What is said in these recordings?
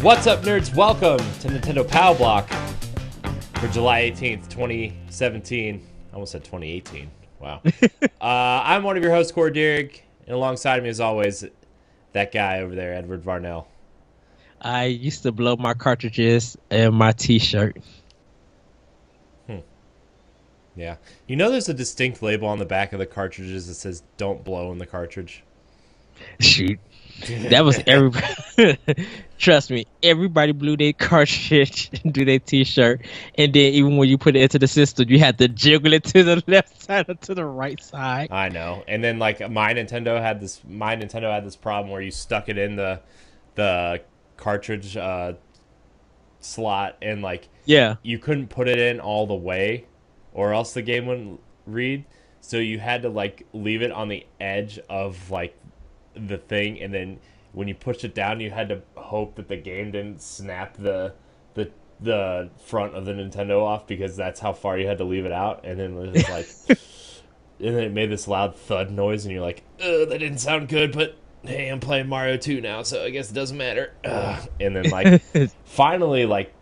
What's up, nerds? Welcome to Nintendo Pow Block for July 18th, 2017. I almost said 2018. Wow. uh, I'm one of your hosts, Corey Dierig, and alongside me, as always, that guy over there, Edward Varnell. I used to blow my cartridges in my T-shirt. Hmm. Yeah. You know there's a distinct label on the back of the cartridges that says don't blow in the cartridge? Shoot, that was everybody. Trust me, everybody blew their cartridge into their T-shirt, and then even when you put it into the system, you had to jiggle it to the left side or to the right side. I know. And then like my Nintendo had this my Nintendo had this problem where you stuck it in the the cartridge uh slot and like Yeah, you couldn't put it in all the way or else the game wouldn't read. So you had to like leave it on the edge of like the thing and then when you pushed it down you had to hope that the game didn't snap the the the front of the Nintendo off because that's how far you had to leave it out and then it was like and then it made this loud thud noise and you're like, that didn't sound good, but hey, I'm playing Mario 2 now, so I guess it doesn't matter. Ugh. And then like finally like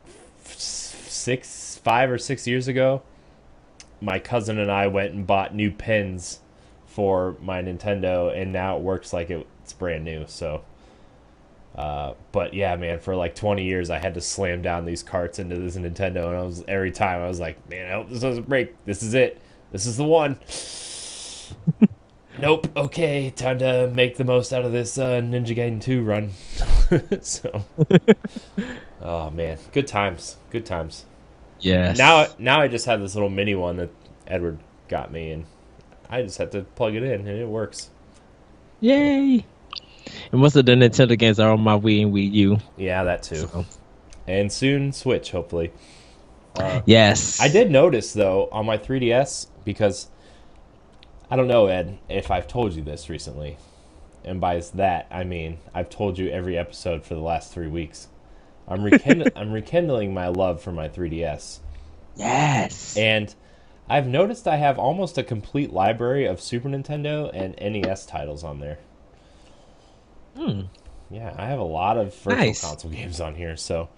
f- six, five or six years ago, my cousin and I went and bought new pins for my Nintendo, and now it works like it, it's brand new. So, uh, but yeah, man, for like 20 years, I had to slam down these carts into this Nintendo, and I was every time I was like, man, I hope this doesn't break. This is it. This is the one. nope. Okay, time to make the most out of this uh, Ninja Gaiden 2 run. so, oh man, good times. Good times. yes. Now, now I just have this little mini one that Edward got me, and I just have to plug it in, and it works. yay! And most of the Nintendo games are on my Wii and Wii U. Yeah, that too. So, And soon Switch, hopefully. Uh, yes, I did notice though on my 3DS because I don't know Ed if I've told you this recently, and by that I mean I've told you every episode for the last three weeks. I'm rekindling, I'm rekindling my love for my 3DS, Yes. and I've noticed I have almost a complete library of Super Nintendo and NES titles on there. Hmm. Yeah, I have a lot of virtual Nice. console games on here. So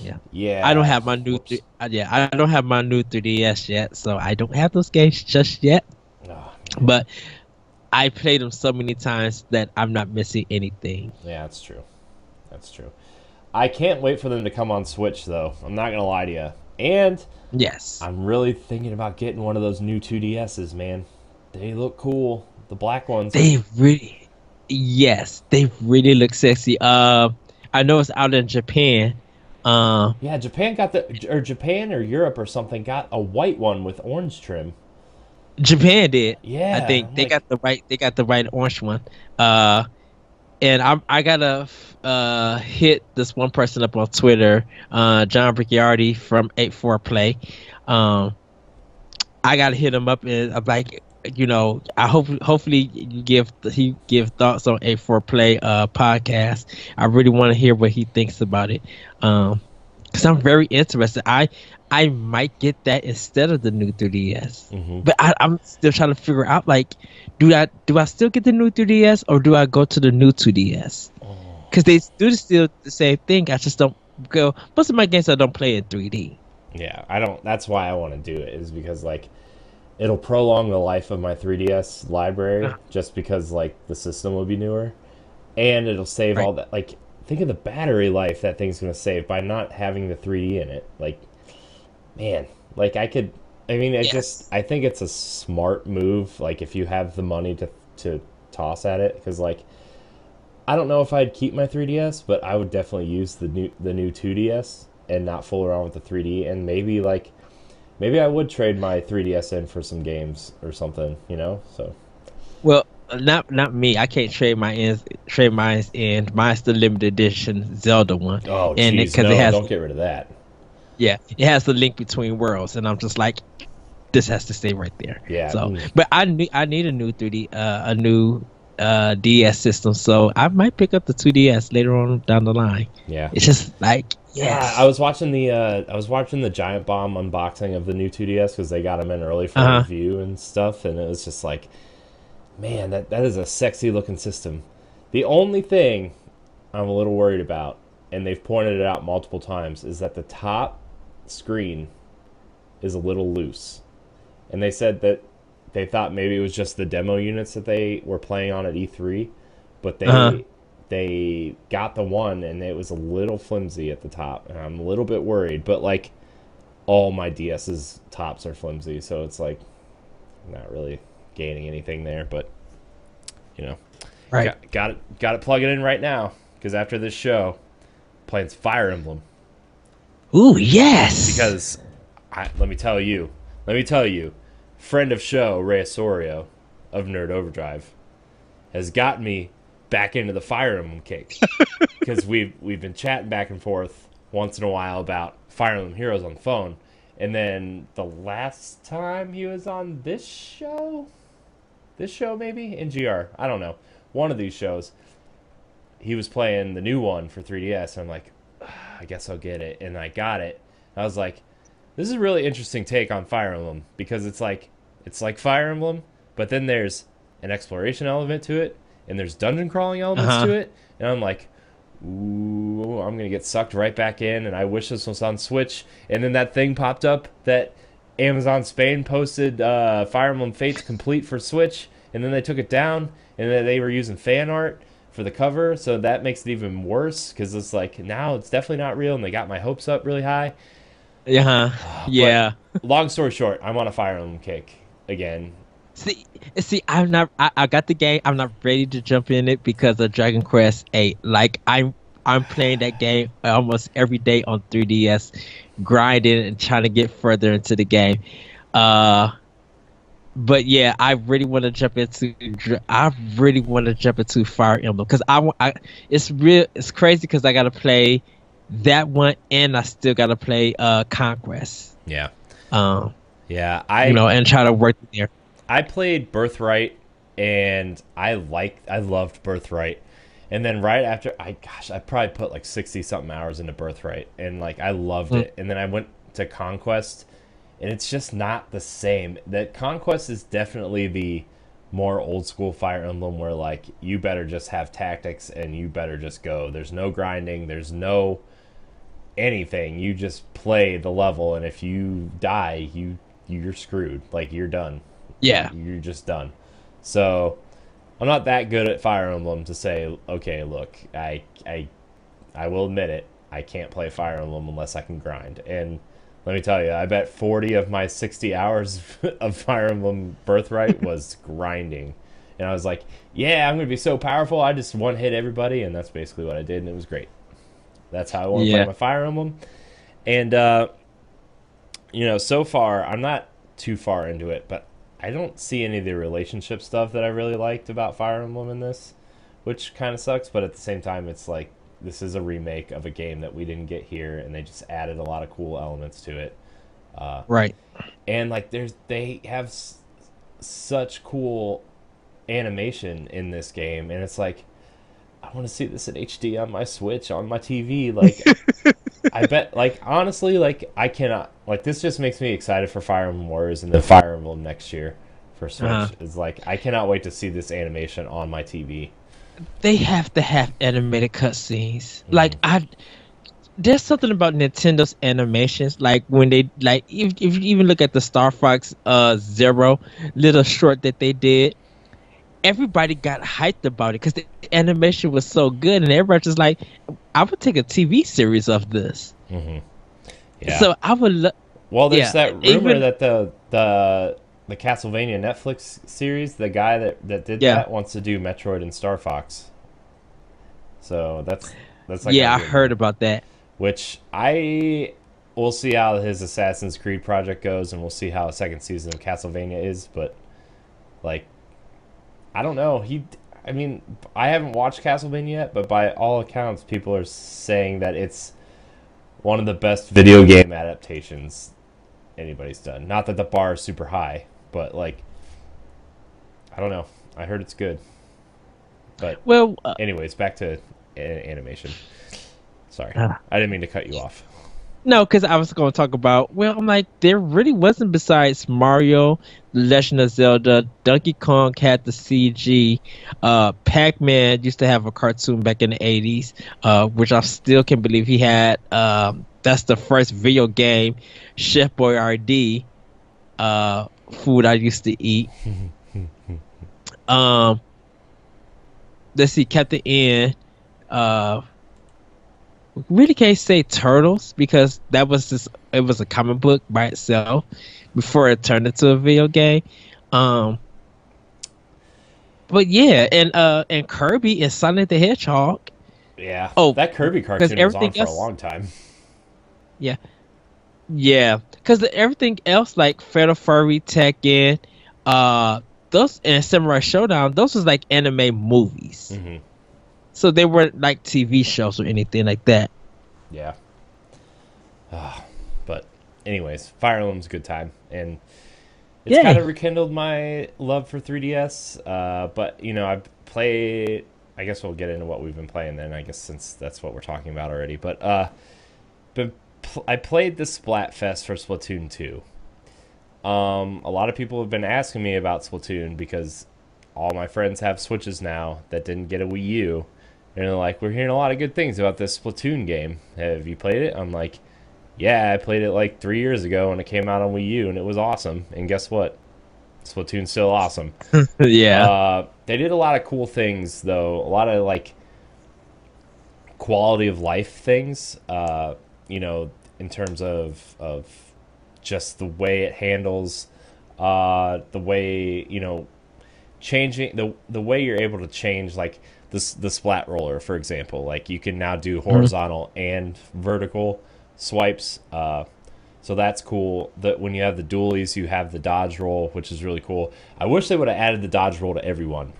Yeah. yeah, I don't have my new th- uh, yeah, I don't have my new 3DS yet, so I don't have those games just yet. Oh, But I played them so many times that I'm not missing anything. Yeah, that's true. That's true. I can't wait for them to come on Switch, though. I'm not gonna lie to you. And Yes. I'm really thinking about getting one of those new 2DSs, man. They look cool. The black ones. They really yes, they really look sexy. Uh I know it's out in Japan. Uh yeah, Japan got the or Japan or Europe or something got a white one with orange trim. Japan did. Yeah, I think they like- got the right they got the right orange one. Uh and I I gotta uh hit this one person up on Twitter, uh John Ricciardi from Eight 84 Play. Um I gotta hit him up and I'm like you know, I hope hopefully you give he give thoughts on Eight 84 Play uh podcast. I really want to hear what he thinks about it. Um cuz I'm very interested. I I might get that instead of the new 3DS Mhm. but I, I'm still trying to figure out like, do I do I still get the new 3ds or do I go to the new 2ds? Oh, Because they do still the same thing. I just don't go. Most of my games I don't play in 3D. Yeah, I don't. That's why I want to do it. Is because like it'll prolong the life of my 3DS library, Uh-huh. just because like the system will be newer, and it'll save all that. Like, think of the battery life that thing's gonna save by not having the 3D in it. Like, man, like I could. I mean, I Yes. just I think it's a smart move. Like, if you have the money to to toss at it, because like. I don't know if I'd keep my 3DS, but I would definitely use the new the new 2DS and not fool around with the 3D and maybe like maybe I would trade my 3DS in for some games or something, you know? So Well, not not me. I can't trade my ins, trade mine in. Mine's the limited edition Zelda one. oh and jeez, because no, it has don't get rid of that. Yeah, it has the link between worlds, and I'm just like, this has to stay right there. Yeah. So, Mm. but I need I need a new 3D, uh, a new uh DS system. So I might pick up the 2DS later on down the line. Yeah. It's just like Yeah, I was watching the uh, I was watching the Giant Bomb unboxing of the new 2DS because they got them in early for Uh-huh. review and stuff, and it was just like, man, that that is a sexy looking system. The only thing I'm a little worried about, and they've pointed it out multiple times, is that the top screen is a little loose, and they said that they thought maybe it was just the demo units that they were playing on at E3, but they Uh-huh. they got the one and it was a little flimsy at the top, and I'm a little bit worried. But like all my DS's tops are flimsy, so it's like not really gaining anything there. But you know, right. got, got it got it plugging in right now because after this show, playing Fire Emblem Ooh, yes. because I, let me tell you, let me tell you, friend of show Ray Osorio of Nerd Overdrive has got me back into the Fire Emblem cake. Because we've we've been chatting back and forth once in a while about Fire Emblem Heroes on the phone, and then the last time he was on this show, this show maybe? In GR, I don't know, one of these shows, he was playing the new one for 3DS, and I'm like, "Ah, I guess I'll get it, and I got it. I was like, this is a really interesting take on Fire Emblem because it's like it's like Fire Emblem, but then there's an exploration element to it, and there's dungeon crawling elements Uh-huh. to it, and I'm like, ooh, I'm gonna get sucked right back in, and I wish this was on Switch. And then that thing popped up that Amazon Spain posted uh, Fire Emblem Fates complete for Switch, and then they took it down, and then they were using fan art for the cover, so that makes it even worse because it's like now it's definitely not real, and they got my hopes up really high. Uh-huh. Yeah. Long story short, I'm on a Fire Emblem kick again. See, see, I'm not. I, I got the game. I'm not ready to jump in it because of Dragon Quest Eight. Like I'm, I'm playing that game almost every day on 3DS, grinding and trying to get further into the game. Uh, but yeah, I really want to jump into. I really want to jump into Fire Emblem because I want. I it's real. It's crazy because I got to play that one and I still got to play uh Conquest. Yeah, Um, yeah. I you know, and try to work there. I played Birthright, and I liked, I loved Birthright, and then right after, I gosh, I probably put like sixty something hours into Birthright, and like I loved Mm. it, and then I went to Conquest, and it's just not the same. That Conquest is definitely the more old school Fire Emblem, where like you better just have tactics and you better just go. There's no grinding. There's no anything. You just play the level, and if you die, you you're screwed. Like you're done Yeah. you're just done. So I'm not that good at Fire Emblem to say, okay, look, I I I will admit it, I can't play Fire Emblem unless I can grind. And let me tell you, I bet 40 of my 60 hours of Fire Emblem Birthright was grinding. And I was like, yeah, I'm going to be so powerful. I just one hit everybody. And that's basically what I did. And it was great. That's how I want to Yeah. play my Fire Emblem. And, uh, you know, so far, I'm not too far into it, but I don't see any of the relationship stuff that I really liked about Fire Emblem in this, which kind of sucks. But at the same time, it's like this is a remake of a game that we didn't get here, and they just added a lot of cool elements to it. Uh, Right. and like, there's they have s- such cool animation in this game, and it's like I want to see this in HD on my Switch on my TV. Like, I bet, like honestly, like I cannot. Like this just makes me excited for Fire Emblem Warriors and then Fire Emblem next year for Switch. Uh-huh. It's like I cannot wait to see this animation on my TV. They have to have animated cutscenes. Like I, there's something about Nintendo's animations. Like when they like, if, if you even look at the Star Fox uh Zero little short that they did, everybody got hyped about it because the animation was so good, and everybody's just like, I would take a TV series of this. hmm Yeah. So I would. Lo- well, there's yeah, that rumor even- that the the the Castlevania Netflix series, the guy that that did Yeah. that wants to do Metroid and Star Fox. So that's that's like yeah, I heard about that. which I we'll see how his Assassin's Creed project goes, and we'll see how a second season of Castlevania is. But like, I don't know. He, I mean, I haven't watched Castlevania yet, but by all accounts, people are saying that it's one of the best video game adaptations anybody's done. Not that the bar is super high, but like, I don't know. I heard it's good. But Well, uh, anyways, back to a- animation. Sorry, Ah. I didn't mean to cut you off. no, because I was going to talk about. Well, I'm like, there really wasn't besides Mario, The Legend of Zelda, Donkey Kong had the CG, uh, Pac Man used to have a cartoon back in the 80s, uh, which I still can't believe he had. Um, that's the first video game, Chef Boyardee, uh, food I used to eat. um, let's see, Captain N. Uh, really can't say turtles because that was just it was a comic book by itself before it turned into a video game. Um, but yeah, and uh, and Kirby and Sonic the Hedgehog. Yeah. Oh, that Kirby cartoon was on for a long time. Yeah, because everything else like Fatal Fury, Tekken, uh, those and Samurai Shodown, those was like anime movies. hmm So they weren't like TV shows or anything like that. Yeah. Ah, but anyways, Fire Emblem's a good time, and it's Yeah. kind of rekindled my love for 3DS. Uh, but you know, I play. I guess we'll get into what we've been playing then. I guess since that's what we're talking about already. But uh, been pl- I played the Splatfest for Splatoon 2. Um, a lot of people have been asking me about Splatoon because all my friends have Switches now that didn't get a Wii U. And they're like, we're hearing a lot of good things about this Splatoon game. Have you played it? I'm like, yeah, I played it like three years ago and it came out on Wii U and it was awesome. And guess what? Splatoon's still awesome. yeah. Uh, they did a lot of cool things though. A lot of like quality of life things. Uh, you know, in terms of of just the way it handles, uh, the way you know, changing the the way you're able to change like this the splat roller, for example. Like you can now do horizontal and vertical swipes. Uh, so that's cool. That when you have the dualies, you have the dodge roll, which is really cool. I wish they would have added the dodge roll to everyone.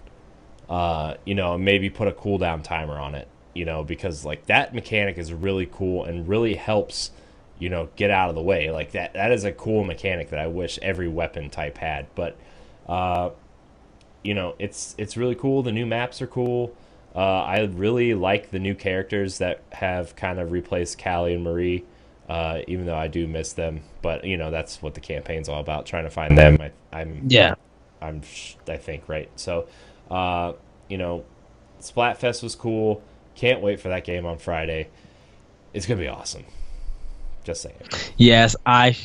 Uh, you know, maybe put a cooldown timer on it. You know, because like that mechanic is really cool and really helps. You know, get out of the way. Like that. That is a cool mechanic that I wish every weapon type had. But, uh, you know, it's it's really cool. The new maps are cool. Uh, I really like the new characters that have kind of replaced Callie and Marie uh, even though I do miss them. But you know, that's what the campaign's all about, trying to find them. I, I'm yeah. I'm I think right. So, uh, you know, Splatfest was cool. Can't wait for that game on Friday. It's gonna be awesome. Just saying. Yes, I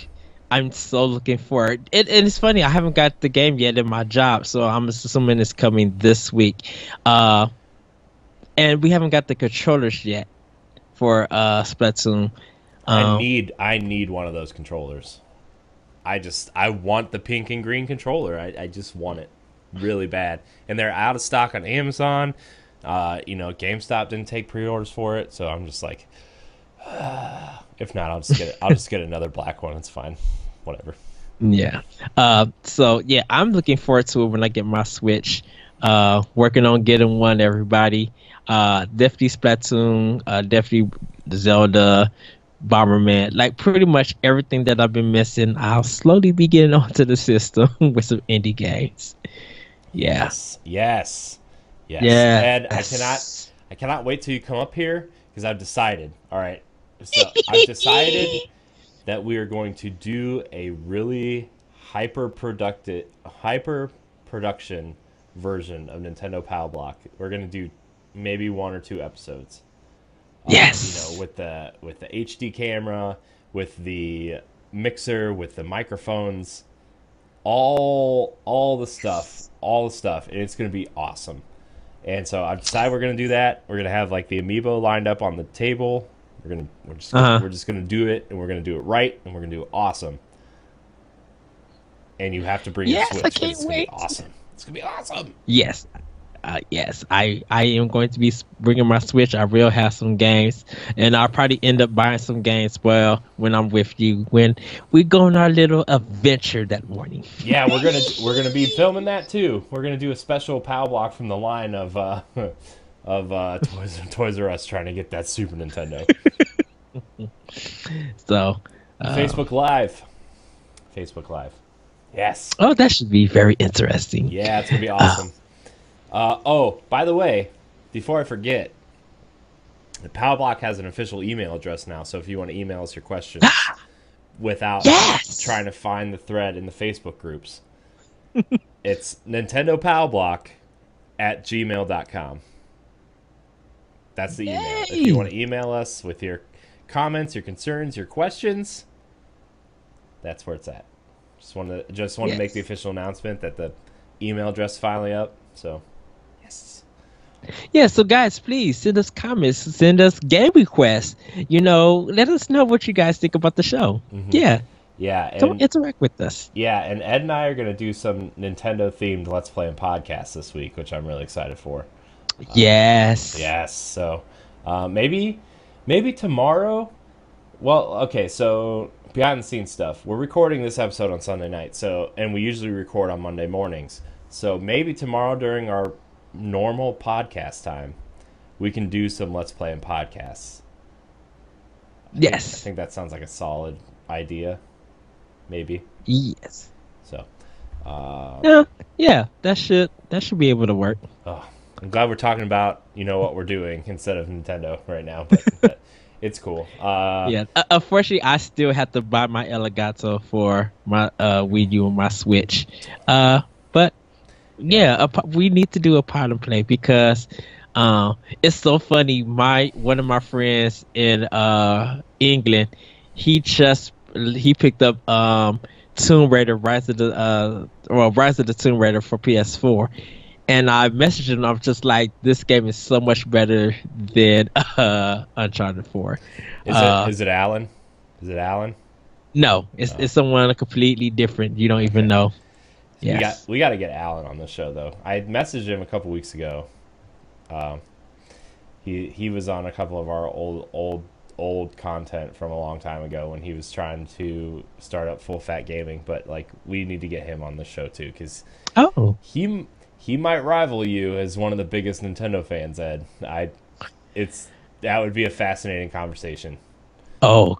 I'm so looking forward. It, and it's funny, I haven't got the game yet in my job, so I'm assuming it's coming this week. Uh, and we haven't got the controllers yet for uh Splatoon. I Um, need I need one of those controllers. I just I want the pink and green controller. I, I just want it really bad. And they're out of stock on Amazon. Uh, you know, GameStop didn't take pre-orders for it, so I'm just like, if not, I'll just get it. I'll just get another black one. It's fine, whatever. Yeah. Uh, so yeah, I'm looking forward to it when I get my Switch. Uh, working on getting one. Everybody. Uh, definitely Splatoon. Uh, definitely Zelda. Bomberman. Like pretty much everything that I've been missing. I'll slowly be getting onto the system with some indie games. Yeah. Yes, yes, yes. Yeah. Ed, I cannot, I cannot wait till you come up here because I've decided. All right, so I've decided that we are going to do a really hyper productive, hyper production version of Nintendo Power Block. We're gonna do maybe one or two episodes. Uh, Yes. you know, with the with the HD camera, with the mixer, with the microphones, all all the stuff, all the stuff, and it's gonna be awesome. And so I've decided we're gonna do that. We're gonna have like the amiibo lined up on the table. We're gonna we're just gonna, Uh-huh. we're just gonna do it, and we're gonna do it right, and we're gonna do it awesome. And you have to bring Yes, your I can't it's gonna be wait. awesome. It's gonna be awesome. Yes. Uh, yes, I, I am going to be bringing my Switch. I will have some games, and I'll probably end up buying some games. Well, when I'm with you, when we go on our little adventure that morning. Yeah, we're gonna we're gonna be filming that too. We're gonna do a special POW block from the line of uh, of uh, Toys, Toys R Us trying to get that Super Nintendo. So, uh, Facebook Live. Facebook Live. Yes. Oh, that should be very interesting. Yeah, it's gonna be awesome. Uh, oh, by the way, before I forget, the Power Block has an official email address now. So if you want to email us your questions without Yes! trying to find the thread in the Facebook groups, it's Nintendo Power Block at gmail.com. That's the email. If you want to email us with your comments, your concerns, your questions, that's where it's at. Just want to just want to make the official announcement that the email address is finally up. So, yes. Yeah, so guys, please send us comments, send us game requests. You know, let us know what you guys think about the show. Yeah, Yeah, come and interact with us. yeah, and Ed and I are gonna do some Nintendo themed Let's Play and podcasts this week, which I'm really excited for. yes. Yes, so uh, maybe maybe tomorrow. Well, okay, so behind the scenes stuff. We're recording this episode on Sunday night, so and we usually record on Monday mornings. So maybe tomorrow during our normal podcast time, we can do some Let's Play and podcasts. Yes. I think that sounds like a solid idea. Maybe. Yes. So, uh, Yeah. Yeah. That should that should be able to work. oh, I'm glad we're talking about you know what we're doing instead of Nintendo right now, but, but it's cool. Uh, yeah. Uh, unfortunately, I still have to buy my Elgato for my uh, Wii U and my Switch. Uh, but yeah, a, we need to do a pot and play because um, it's so funny. My one of my friends in uh, England, he just he picked up um, Tomb Raider: Rise of the uh, well, Rise of the Tomb Raider for PS4. And I messaged him. I'm just like, this game is so much better than uh, Uncharted 4. Is Uh, it is it Alan? Is it Alan? No, it's it's someone completely different. You don't even know. We got we got to get Alan on the show though. I messaged him a couple weeks ago. Um, he he was on a couple of our old old old content from a long time ago when he was trying to start up full fat gaming. But like we need to get him on the show too because Oh, he he might rival you as one of the biggest Nintendo fans. Ed, I it's that would be a fascinating conversation. oh,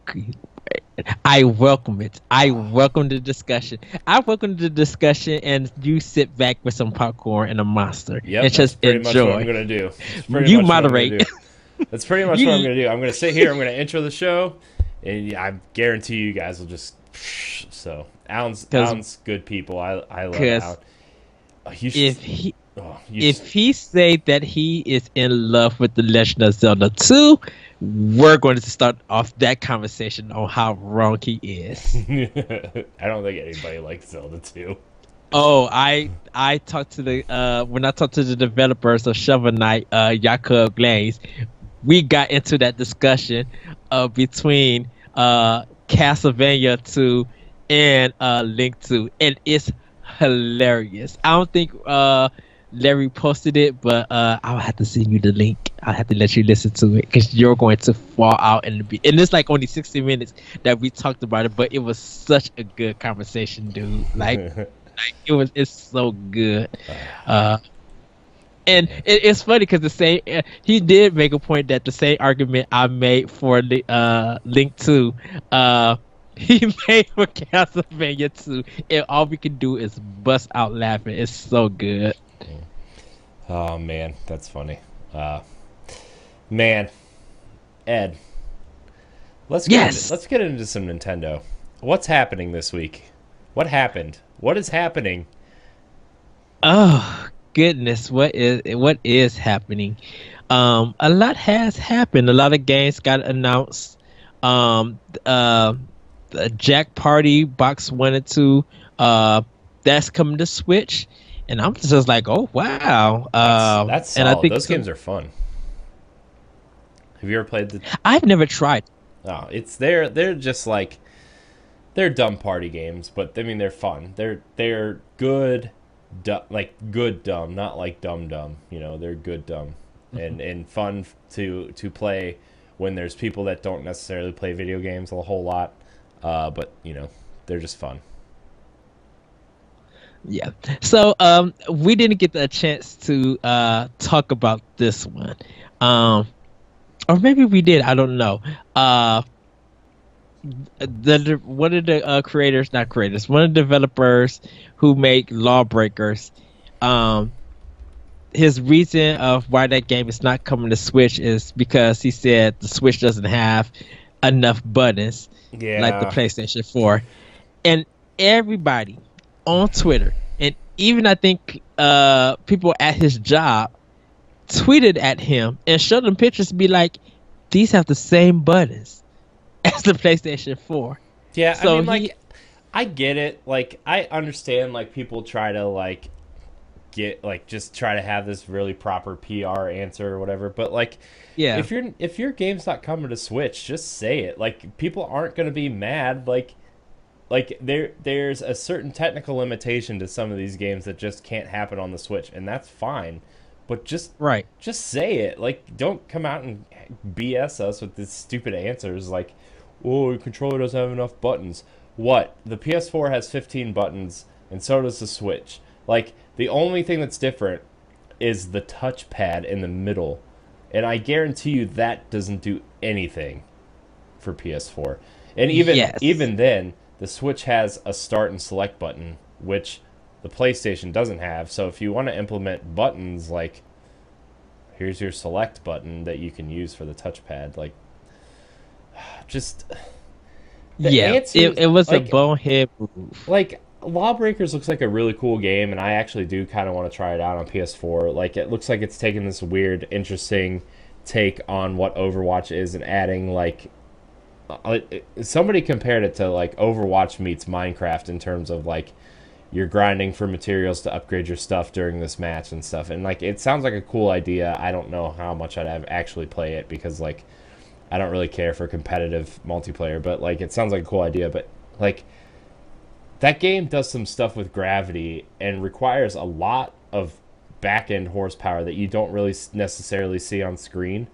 I welcome it. I welcome the discussion. I welcome the discussion, and you sit back with some popcorn and a monster Yep, and that's just pretty much what I'm gonna do. You much what I'm gonna moderate. do. That's pretty much You- what I'm gonna do. I'm gonna sit here. I'm gonna intro the show, and I guarantee you guys will just. So Alan's Alan's good people. I I love Alan. Oh, you should, If he oh, if he say that he is in love with the Legend of Zelda 2, we're going to start off that conversation on how wrong he is. I don't think anybody likes Zelda 2. Oh, I I talked to the uh when I talked to the developers of Shovel Knight, uh Jacob Glaze, we got into that discussion uh between uh Castlevania 2 and uh Link 2 and it's hilarious. I don't think uh Larry posted it, but uh I'll have to send you the link. I'll have to let you listen to it because you're going to fall out and be and it's like only 60 minutes that we talked about it, but it was such a good conversation, dude. Like like it was it's so good uh and it, it's funny because the same uh, he did make a point that the same argument i made for the uh link 2 uh he made for castlevania 2 and all we can do is bust out laughing it's so good oh man, that's funny. Uh, man, Ed, let's get Yes. into, let's get into some Nintendo. What's happening this week? What happened? What is happening? oh goodness what is what is happening um a lot has happened a lot of games got announced um uh the jack party box one and two uh that's coming to switch and i'm just like oh wow um That's and solid. i think Those games are fun. Have you ever played the? i've never tried Oh, it's they're they're just like they're dumb party games, but I mean they're fun. They're they're good, du- like good dumb, not like dumb dumb. You know, they're good dumb and and fun to to play when there's people that don't necessarily play video games a whole lot. Uh, but you know, they're just fun. Yeah. So um we didn't get a chance to uh talk about this one. Um or maybe we did, I don't know. Uh the one of the uh, creators, not creators, one of the developers who make Lawbreakers, um, his reason of why that game is not coming to Switch is because he said the Switch doesn't have enough buttons Yeah. like the PlayStation 4. And everybody on Twitter, and even I think uh, people at his job, tweeted at him and showed him pictures to be like, these have the same buttons as the PlayStation 4. Yeah, So I mean, like, he- I get it. Like, I understand, like, people try to, like, get, like, just try to have this really proper PR answer or whatever. But, like, Yeah. if your if your game's not coming to Switch, just say it. Like, people aren't going to be mad. Like, like there there's a certain technical limitation to some of these games that just can't happen on the Switch, and that's fine. But just right. just say it. Like, don't come out and BS us with these stupid answers like, "Oh, your controller doesn't have enough buttons." What? The PS4 has 15 buttons, and so does the Switch. Like, the only thing that's different is the touchpad in the middle, and I guarantee you that doesn't do anything for PS4. And even Yes. even then, the Switch has a start and select button, which the PlayStation doesn't have. So if you want to implement buttons like here's your select button that you can use for the touchpad, like just yeah. answers- It, it was like- a bonehead move. like Lawbreakers looks like a really cool game, and I actually do kind of want to try it out on PS4. Like it looks like it's taking this weird, interesting take on what Overwatch is and adding like somebody compared it to like Overwatch meets Minecraft in terms of like you're grinding for materials to upgrade your stuff during this match and stuff. And like it sounds like a cool idea. I don't know how much I'd have actually play it because like I don't really care for competitive multiplayer, but like it sounds like a cool idea. But like that game does some stuff with gravity and requires a lot of back end horsepower that you don't really necessarily see on screen.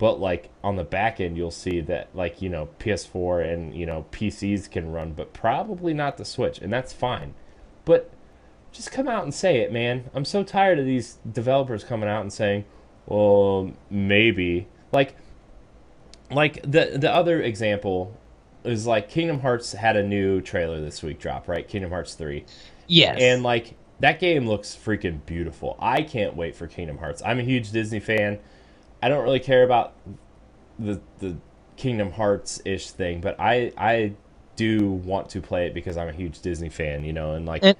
But like on the back end, you'll see that like you know PS4 and you know PCs can run, but probably not the Switch, and that's fine. But just come out and say it, man. I'm so tired of these developers coming out and saying, "Well, maybe." Like, like the the other example is like Kingdom Hearts had a new trailer this week drop, right? Kingdom Hearts three, Yes. and like that game looks freaking beautiful. I can't wait for Kingdom Hearts. I'm a huge Disney fan. I don't really care about the the Kingdom Hearts ish thing, but I I do want to play it because I'm a huge Disney fan, you know, and like and,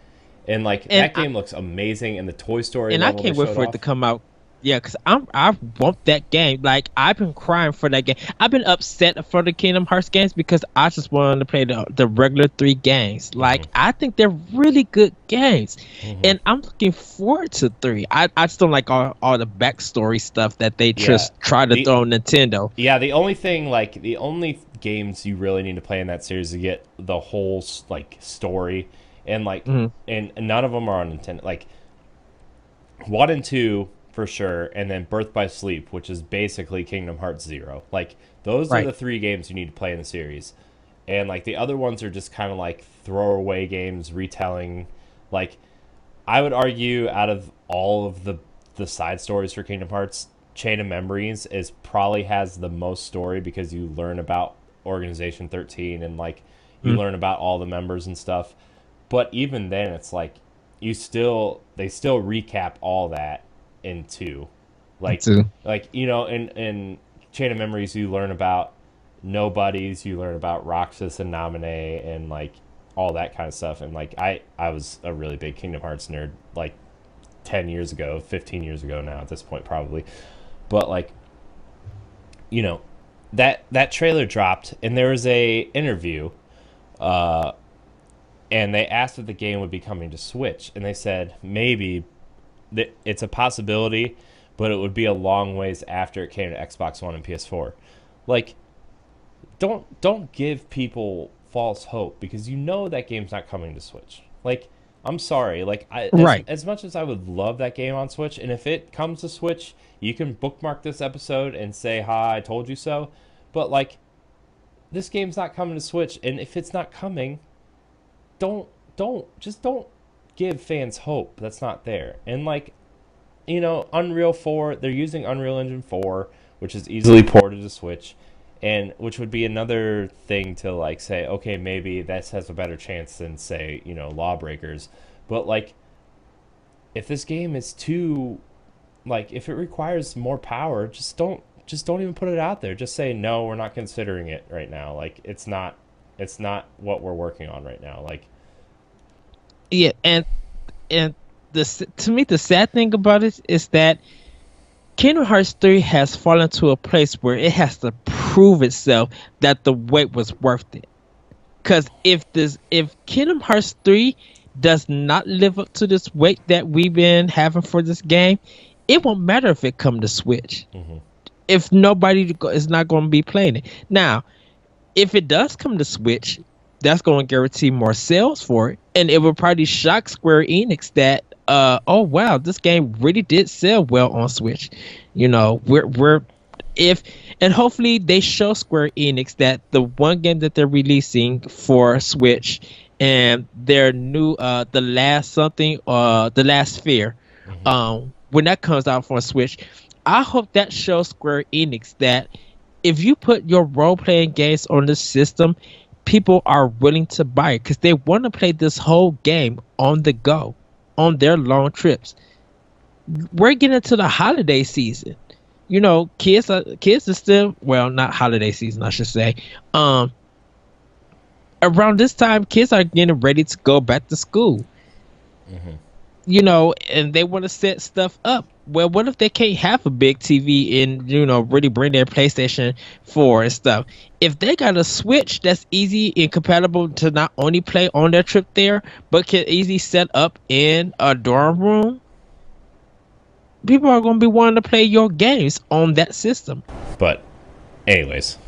And- like and that game looks amazing, and the Toy Story and I can't wait for it to come out. Yeah, cause I'm I want that game. Like I've been crying for that game. I've been upset for the Kingdom Hearts games because I just wanted to play the the regular three games. Like Mm-hmm. I think they're really good games, and I'm looking forward to three. I, I just don't like all, all the backstory stuff that they Yeah. just try to The- throw Nintendo. Yeah, the only thing like the only games you really need to play in that series to get the whole like story and like Mhm. and none of them are on Nintendo. Like one and two for sure, and then Birth by Sleep, which is basically Kingdom Hearts Zero. Like those Right. are the three games you need to play in the series, and like the other ones are just kind of like throwaway games, retelling. Like I would argue, out of all of the the side stories for Kingdom Hearts, Chain of Memories is probably has the most story because you learn about Organization 13 and like you Mm. learn about all the members and stuff. But even then, it's like you still they still recap all that in two, like Two. like you know in in Chain of Memories you learn about nobodies, you learn about Roxas and Naminé and like all that kind of stuff. And like I I was a really big Kingdom Hearts nerd like 10 years ago, 15 years ago now at this point probably. But like you know, that that trailer dropped and there was a interview uh and they asked if the game would be coming to Switch and they said maybe it's a possibility, but it would be a long ways after it came to Xbox One and PS4. Like don't don't give people false hope because you know that game's not coming to Switch. Like I'm sorry, like I Right. as much as I would love that game on Switch and if it comes to Switch, you can bookmark this episode and say hi, I told you so. But like this game's not coming to Switch and if it's not coming, don't don't just don't give fans hope that's not there. And like you know, Unreal 4, they're using Unreal Engine 4, which is easily mm-hmm. ported to Switch. and which would be another thing to like say okay maybe this has a better chance than say you know lawbreakers but like if this game is too like if it requires more power just don't just don't even put it out there just say no we're not considering it right now like it's not it's not what we're working on right now like yeah and and the to me the sad thing about it is that Kingdom Hearts 3 has fallen to a place where it has to prove itself that the wait was worth it. Cause if this if Kingdom Hearts 3 does not live up to this weight that we've been having for this game, it won't matter if it come to Switch. Mm-hmm. If nobody is not going to be playing it. Now, if it does come to Switch, that's going to guarantee more sales for it, and it will probably shock Square Enix that uh, oh wow, this game really did sell well on Switch. You know, we're we're if and hopefully they show Square Enix that the one game that they're releasing for Switch and their new uh the last something uh the last sphere mm-hmm. um when that comes out for Switch, I hope that shows Square Enix that if you put your role playing games on the system, people are willing to buy it because they want to play this whole game on the go on their long trips. We're getting to the holiday season. You know, kids are kids are still well, not holiday season, I should say. Um, around this time, kids are getting ready to go back to school. Mm-hmm. You know, and they want to set stuff up well, what if they can't have a big TV and you know really bring their PlayStation 4 and stuff? If they got a Switch that's easy and compatible to not only play on their trip there, but can easily set up in a dorm room, people are going to be wanting to play your games on that system. But, anyways,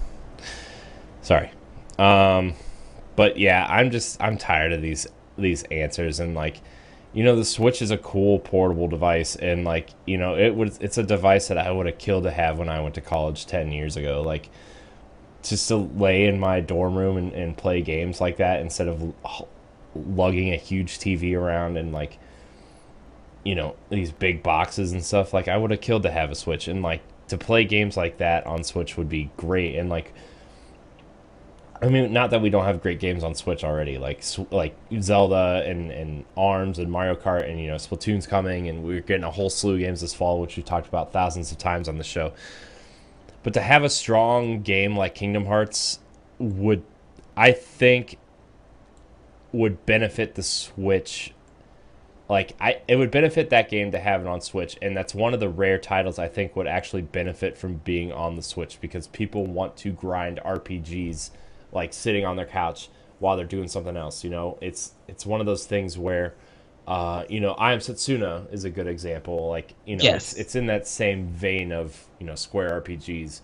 sorry. Um, but yeah, I'm just I'm tired of these these answers and like you know the switch is a cool portable device and like you know it was it's a device that i would have killed to have when i went to college 10 years ago. Like just to lay in my dorm room and, and play games like that instead of lugging a huge tv around and like you know these big boxes and stuff like i would have killed to have a switch. And like to play games like that on switch would be great. And like I mean, not that we don't have great games on Switch already, like like Zelda and, and Arms and Mario Kart, and you know Splatoon's coming, and we're getting a whole slew of games this fall, which we've talked about thousands of times on the show. But to have a strong game like Kingdom Hearts would, I think, would benefit the Switch. Like I, it would benefit that game to have it on Switch, and that's one of the rare titles I think would actually benefit from being on the Switch because people want to grind RPGs like sitting on their couch while they're doing something else. You know, it's it's one of those things where, uh, you know, I am Setsuna is a good example. Like you know, yes. it's, it's in that same vein of you know Square RPGs.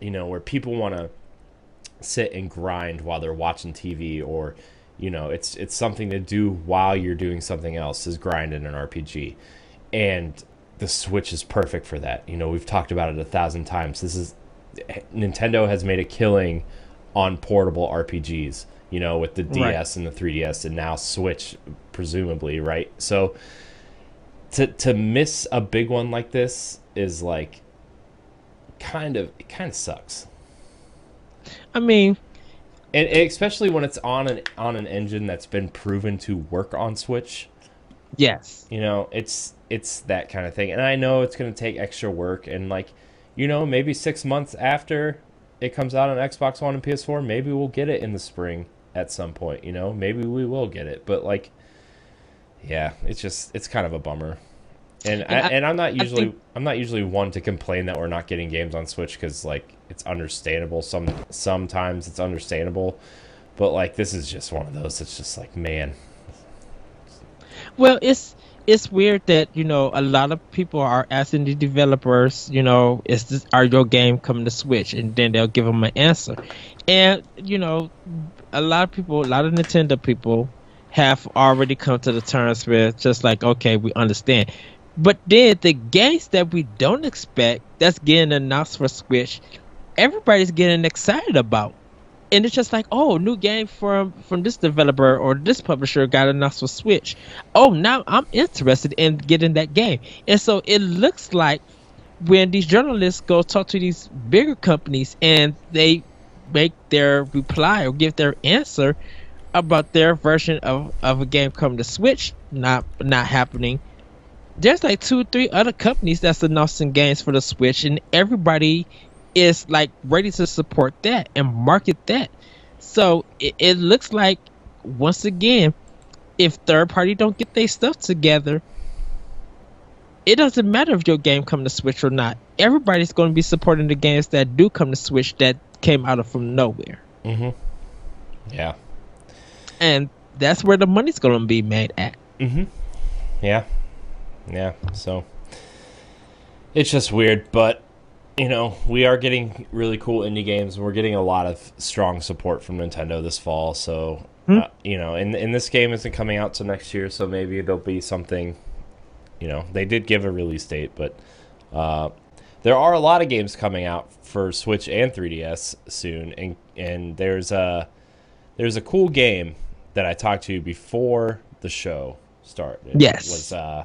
You know, where people want to sit and grind while they're watching TV or you know it's it's something to do while you're doing something else is grind in an RPG and the switch is perfect for that you know we've talked about it a thousand times this is Nintendo has made a killing on portable RPGs, you know, with the DS right. and the 3DS and now Switch, presumably, right? So to to miss a big one like this is like kind of it kind of sucks. I mean, and, and especially when it's on an on an engine that's been proven to work on Switch. Yes. You know, it's it's that kind of thing. And I know it's going to take extra work and like you know, maybe 6 months after it comes out on Xbox One and PS4, maybe we'll get it in the spring at some point. You know, maybe we will get it. But like, yeah, it's just it's kind of a bummer. And and, I, and I'm not usually think, I'm not usually one to complain that we're not getting games on Switch because like it's understandable. Some sometimes it's understandable, but like this is just one of those. It's just like man. Well, it's it's weird that you know a lot of people are asking the developers, you know, is this are your game coming to Switch, and then they'll give them an answer, and you know, a lot of people, a lot of Nintendo people have already come to the terms with just like, okay, we understand, but then the games that we don't expect that's getting announced for Switch, everybody's getting excited about and it's just like, oh, new game from from this developer or this publisher got announced for Switch. Oh, now I'm interested in getting that game, and so it looks like when these journalists go talk to these bigger companies and they make their reply or give their answer about their version of, of a game coming to Switch not not happening. There's like two or three other companies that's announcing games for the Switch, and everybody is like ready to support that and market that. So it, it looks like once again, if third party don't get their stuff together, it doesn't matter if your game come to Switch or not. Everybody's going to be supporting the games that do come to Switch that came out of from nowhere. Mm-hmm. Yeah. And that's where the money's going to be made at. Mm-hmm. Yeah. Yeah. So it's just weird, but you know, we are getting really cool indie games. We're getting a lot of strong support from Nintendo this fall. So, Hmm. uh, you know, and and this game isn't coming out till next year, so maybe there'll be something. You know, they did give a release date, but uh, there are a lot of games coming out for Switch and 3DS soon, and and there's a there's a cool game that I talked to before the show started. Yes. It was uh,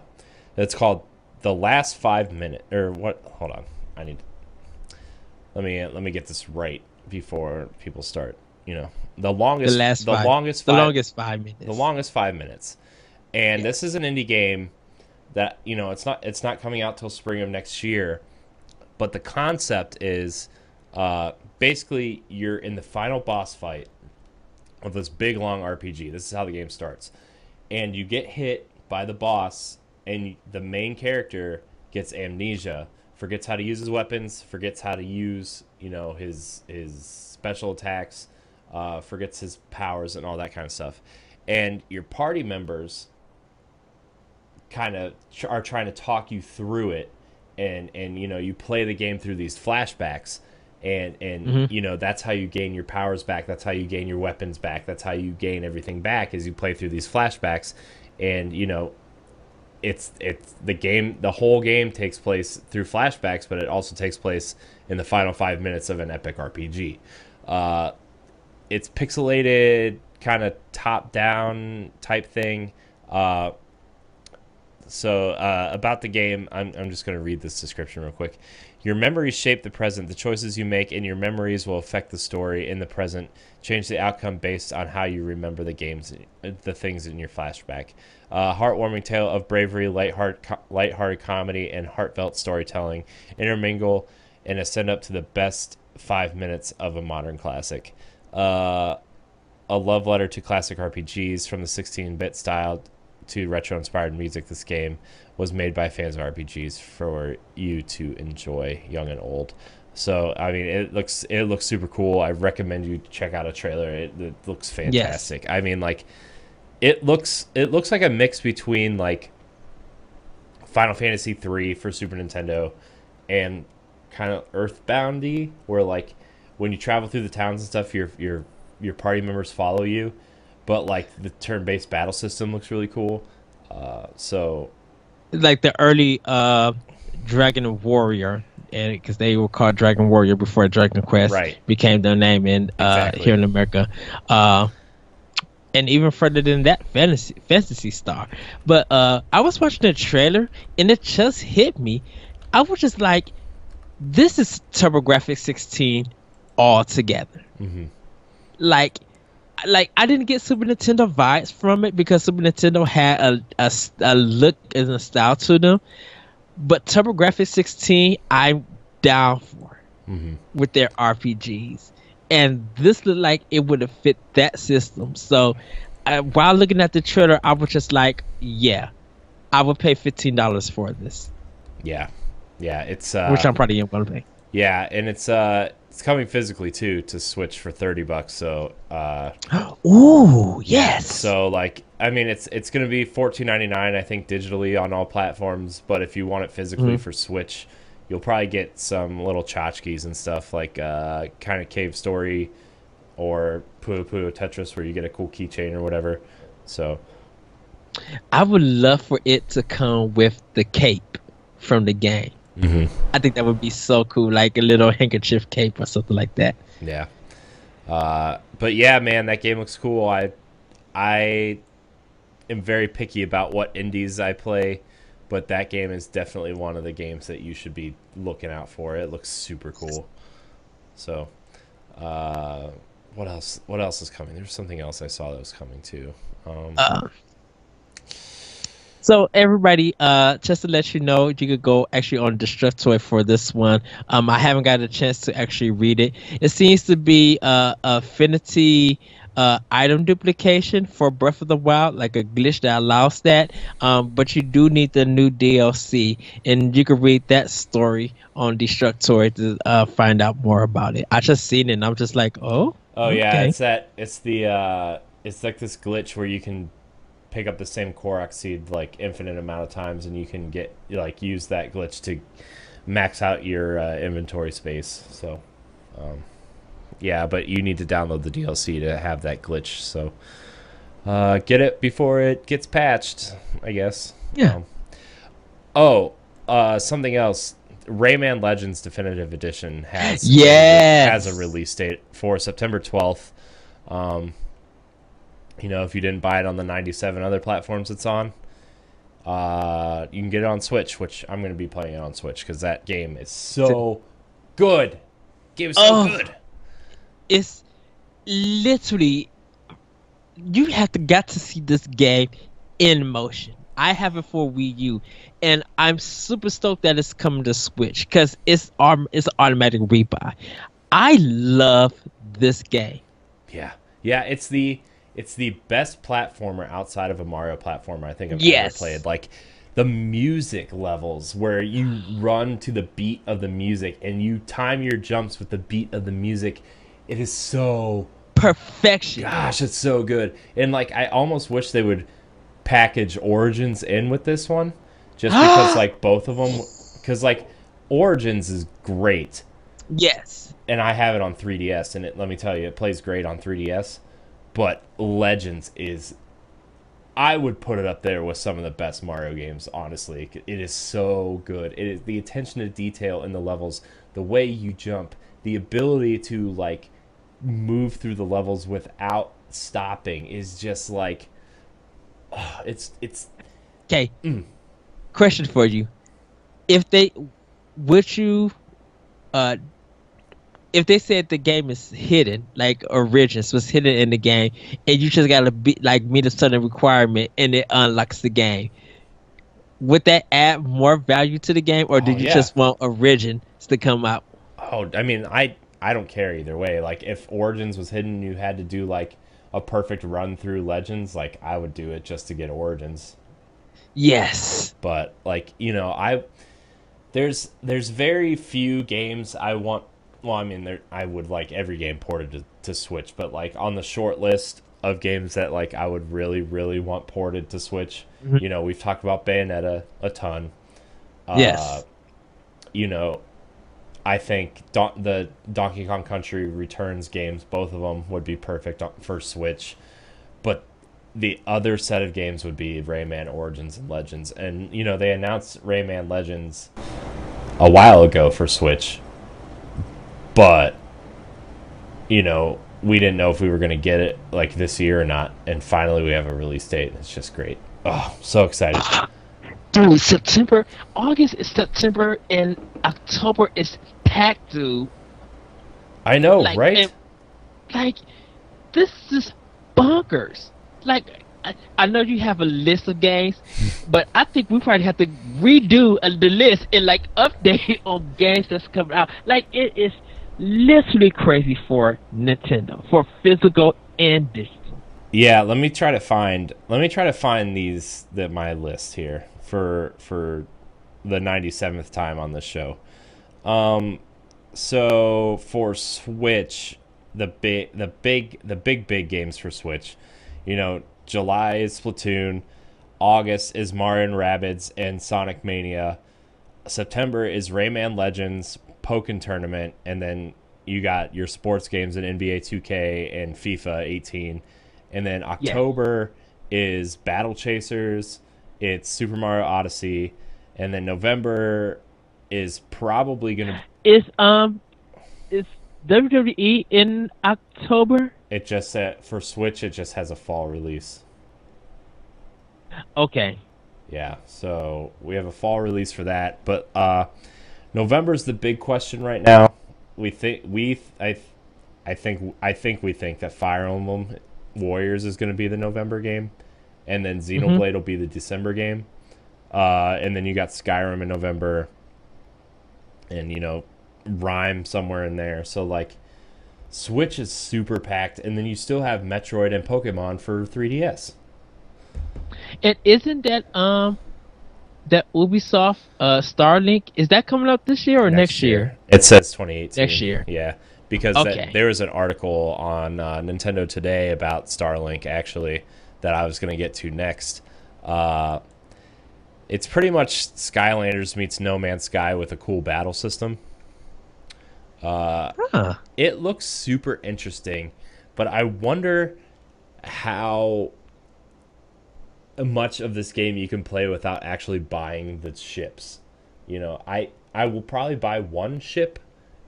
it's called the last five minute or what? Hold on, I need. Let me let me get this right before people start. You know, the longest, The last the five, longest, the five, longest five minutes. the longest five minutes. And Yeah. this is an indie game that you know it's not it's not coming out till spring of next year, but the concept is uh, basically you're in the final boss fight of this big long RPG. This is how the game starts, and you get hit by the boss, and the main character gets amnesia, forgets how to use his weapons, forgets how to use you know his his special attacks, uh, forgets his powers and all that kind of stuff, and your party members kind of tr- are trying to talk you through it and and you know you play the game through these flashbacks and and Mhm. you know that's how you gain your powers back. That's how you gain your weapons back. That's how you gain everything back as you play through these flashbacks. And you know it's it's the game the whole game takes place through flashbacks but it also takes place in the final five minutes of an epic rpg uh, it's pixelated kind of top down type thing. Uh, so uh, about the game I'm, I'm just going to read this description real quick your memories shape the present. The choices you make in your memories will affect the story in the present. Change the outcome based on how you remember the games the things in your flashback. Uh, heartwarming tale of bravery lightheart, co- lighthearted comedy and heartfelt storytelling intermingle and ascend up to the best five minutes of a modern classic. Uh, a love letter to classic RPGs from the 16-bit style to retro-inspired music. This game was made by fans of RPGs for you to enjoy, young and old. So I mean, it looks it looks super cool. I recommend you check out a trailer. It, it looks fantastic. I mean, like it looks it looks like a mix between like Final Fantasy three for Super Nintendo and kind of Earthboundy, where like when you travel through the towns and stuff, your your your party members follow you, but like the turn-based battle system looks really cool. Uh, so like the early uh Dragon Warrior, and because they were called Dragon Warrior before Dragon Quest Right. became their name in uh, Exactly. here in America. Uh, and even further than that, Phantasy Phantasy Star. But uh, I was watching the trailer, and it just hit me. I was just like, "This is TurboGrafx 16 all together." mhm. like like I didn't get Super Nintendo vibes from it because Super Nintendo had a a look and a style to them. But TurboGrafx 16, I'm down for Mhm. with their RPGs. And this looked like it would have fit that system. So uh, while looking at the trailer, I was just like, yeah, I would pay $15 for this, yeah, yeah. It's uh, which I'm probably going to pay. yeah, and it's uh, it's coming physically too to Switch for thirty bucks. So uh, Ooh, yes. So like, I mean, it's it's gonna be fourteen ninety nine, I think, digitally on all platforms. But if you want it physically Mhm. for Switch, you'll probably get some little tchotchkes and stuff like uh, kind of Cave Story or Puyo Puyo Tetris, where you get a cool keychain or whatever. So I would love for it to come with the cape from the game. I think that would be so cool, like a little handkerchief cape or something like that. yeah. Uh, but yeah, man, that game looks cool. I I am very picky about what indies I play but that game is definitely one of the games that you should be looking out for. It looks super cool. So, uh, what else? What else is coming? There's something else I saw that was coming too. Um, Uh, so everybody, uh, just to let you know, you could go actually on Destructoid for this one. Um, I haven't got a chance to actually read it. It seems to be uh, affinity uh, item duplication for Breath of the Wild, like a glitch that allows that. Um, but you do need the new DLC, and you can read that story on Destructoid to uh, find out more about it. I just seen it, and I'm just like, oh. oh yeah, it's that. It's the. Uh, it's like this glitch where you can pick up the same Korok seed like infinite amount of times, and you can get like use that glitch to max out your uh, inventory space. So, um, yeah, but you need to download the DLC to have that glitch. So, uh, get it before it gets patched, I guess. Yeah. Um, oh, uh, something else. Rayman Legends Definitive Edition has Yes! has a release date for September twelfth. Um, you know, if you didn't buy it on the ninety-seven other platforms it's on, uh, you can get it on Switch, which I'm going to be playing it on Switch because that game is so good. Game is so Oh. good. it's literally you have to got to see this game in motion. I have it for Wii U, and I'm super stoked that it's coming to Switch because it's um it's automatic rebuy. I love this game. Yeah, yeah. It's the it's the best platformer outside of a Mario platformer I think I've Yes. ever played. Like the music levels where you run to the beat of the music and you time your jumps with the beat of the music. It is so Perfection. gosh, it's so good. And like I almost wish they would package Origins in with this one, just because like both of them, because like Origins is great Yes. and I have it on 3DS, and it, let me tell you, it plays great on 3DS. But Legends is, I would put it up there with some of the best Mario games. Honestly, it is so good. It is the attention to detail in the levels, the way you jump, the ability to like move through the levels without stopping is just like, it's it's Okay. Mm. Question for you: If they would you, uh, if they said the game is hidden, like Origins was hidden in the game, and you just gotta be like meet a certain requirement, and it unlocks the game, would that add more value to the game, or oh, did Oh, you yeah. just want Origins to come out? Oh, I mean, I I don't care either way. Like if Origins was hidden, you had to do like a perfect run through Legends. Like I would do it just to get Origins. Yes. But like you know, I there's there's very few games I want. Well, I mean, there I would like every game ported to, to Switch, but like on the short list of games that like I would really really want ported to Switch. Mhm. You know, we've talked about Bayonetta a ton. Uh, Yes. You know, I think Don- the Donkey Kong Country Returns games, both of them would be perfect for Switch. But the other set of games would be Rayman Origins and Legends. And, you know, they announced Rayman Legends a while ago for Switch. But, you know, we didn't know if we were going to get it like this year or not. And finally, we have a release date. It's just great. Oh, so excited. Dude, September, August is September, and October is packed, dude. I know, Like, right? and- like this is bonkers. Like I, I know you have a list of games, but I think we probably have to redo the list and like update on games that's coming out. Like it is literally crazy for Nintendo for physical and digital. Yeah, let me try to find let me try to find these the my list here for for the 97th time on this show. Um so for Switch, the big the big the big big games for Switch, you know, July is Splatoon, August is Mario and Rabbids and Sonic Mania. September is Rayman Legends, Pokken Tournament, and then you got your sports games in NBA 2K and FIFA 18. And then October is Battle Chasers, it's Super Mario Odyssey, and then November is probably going to Is um is WWE in October? it just said for Switch it just has a fall release. Okay. Yeah, so we have a fall release for that, but uh, November's the big question right now. We think we I I think I think we think that Fire Emblem Warriors is going to be the November game, and then Xenoblade mm-hmm. will be the December game, uh, and then you got Skyrim in November, and you know, Rime somewhere in there. So like, Switch is super packed, and then you still have Metroid and Pokemon for 3DS. And isn't that um that Ubisoft uh Starlink is that coming out this year or next, next year? year? It says 2018. Next year. Yeah. Because okay. that, there was an article on uh, Nintendo Today about Starlink actually that I was going to get to next. Uh, it's pretty much Skylanders meets No Man's Sky with a cool battle system. Uh, huh. It looks super interesting, but I wonder how much of this game you can play without actually buying the ships. You know, I I will probably buy one ship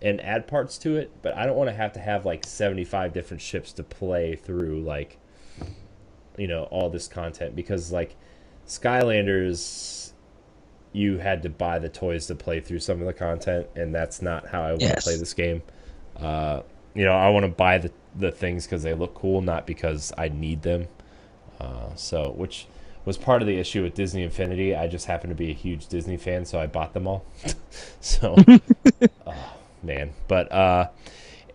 and add parts to it, but I don't want to have to have like 75 different ships to play through like you know, all this content because like Skylanders you had to buy the toys to play through some of the content and that's not how I want yes. to play this game. Uh, you know, I want to buy the the things cuz they look cool, not because I need them. Uh, so, which was part of the issue with Disney Infinity. I just happen to be a huge Disney fan, so I bought them all. so, oh, man. But, uh,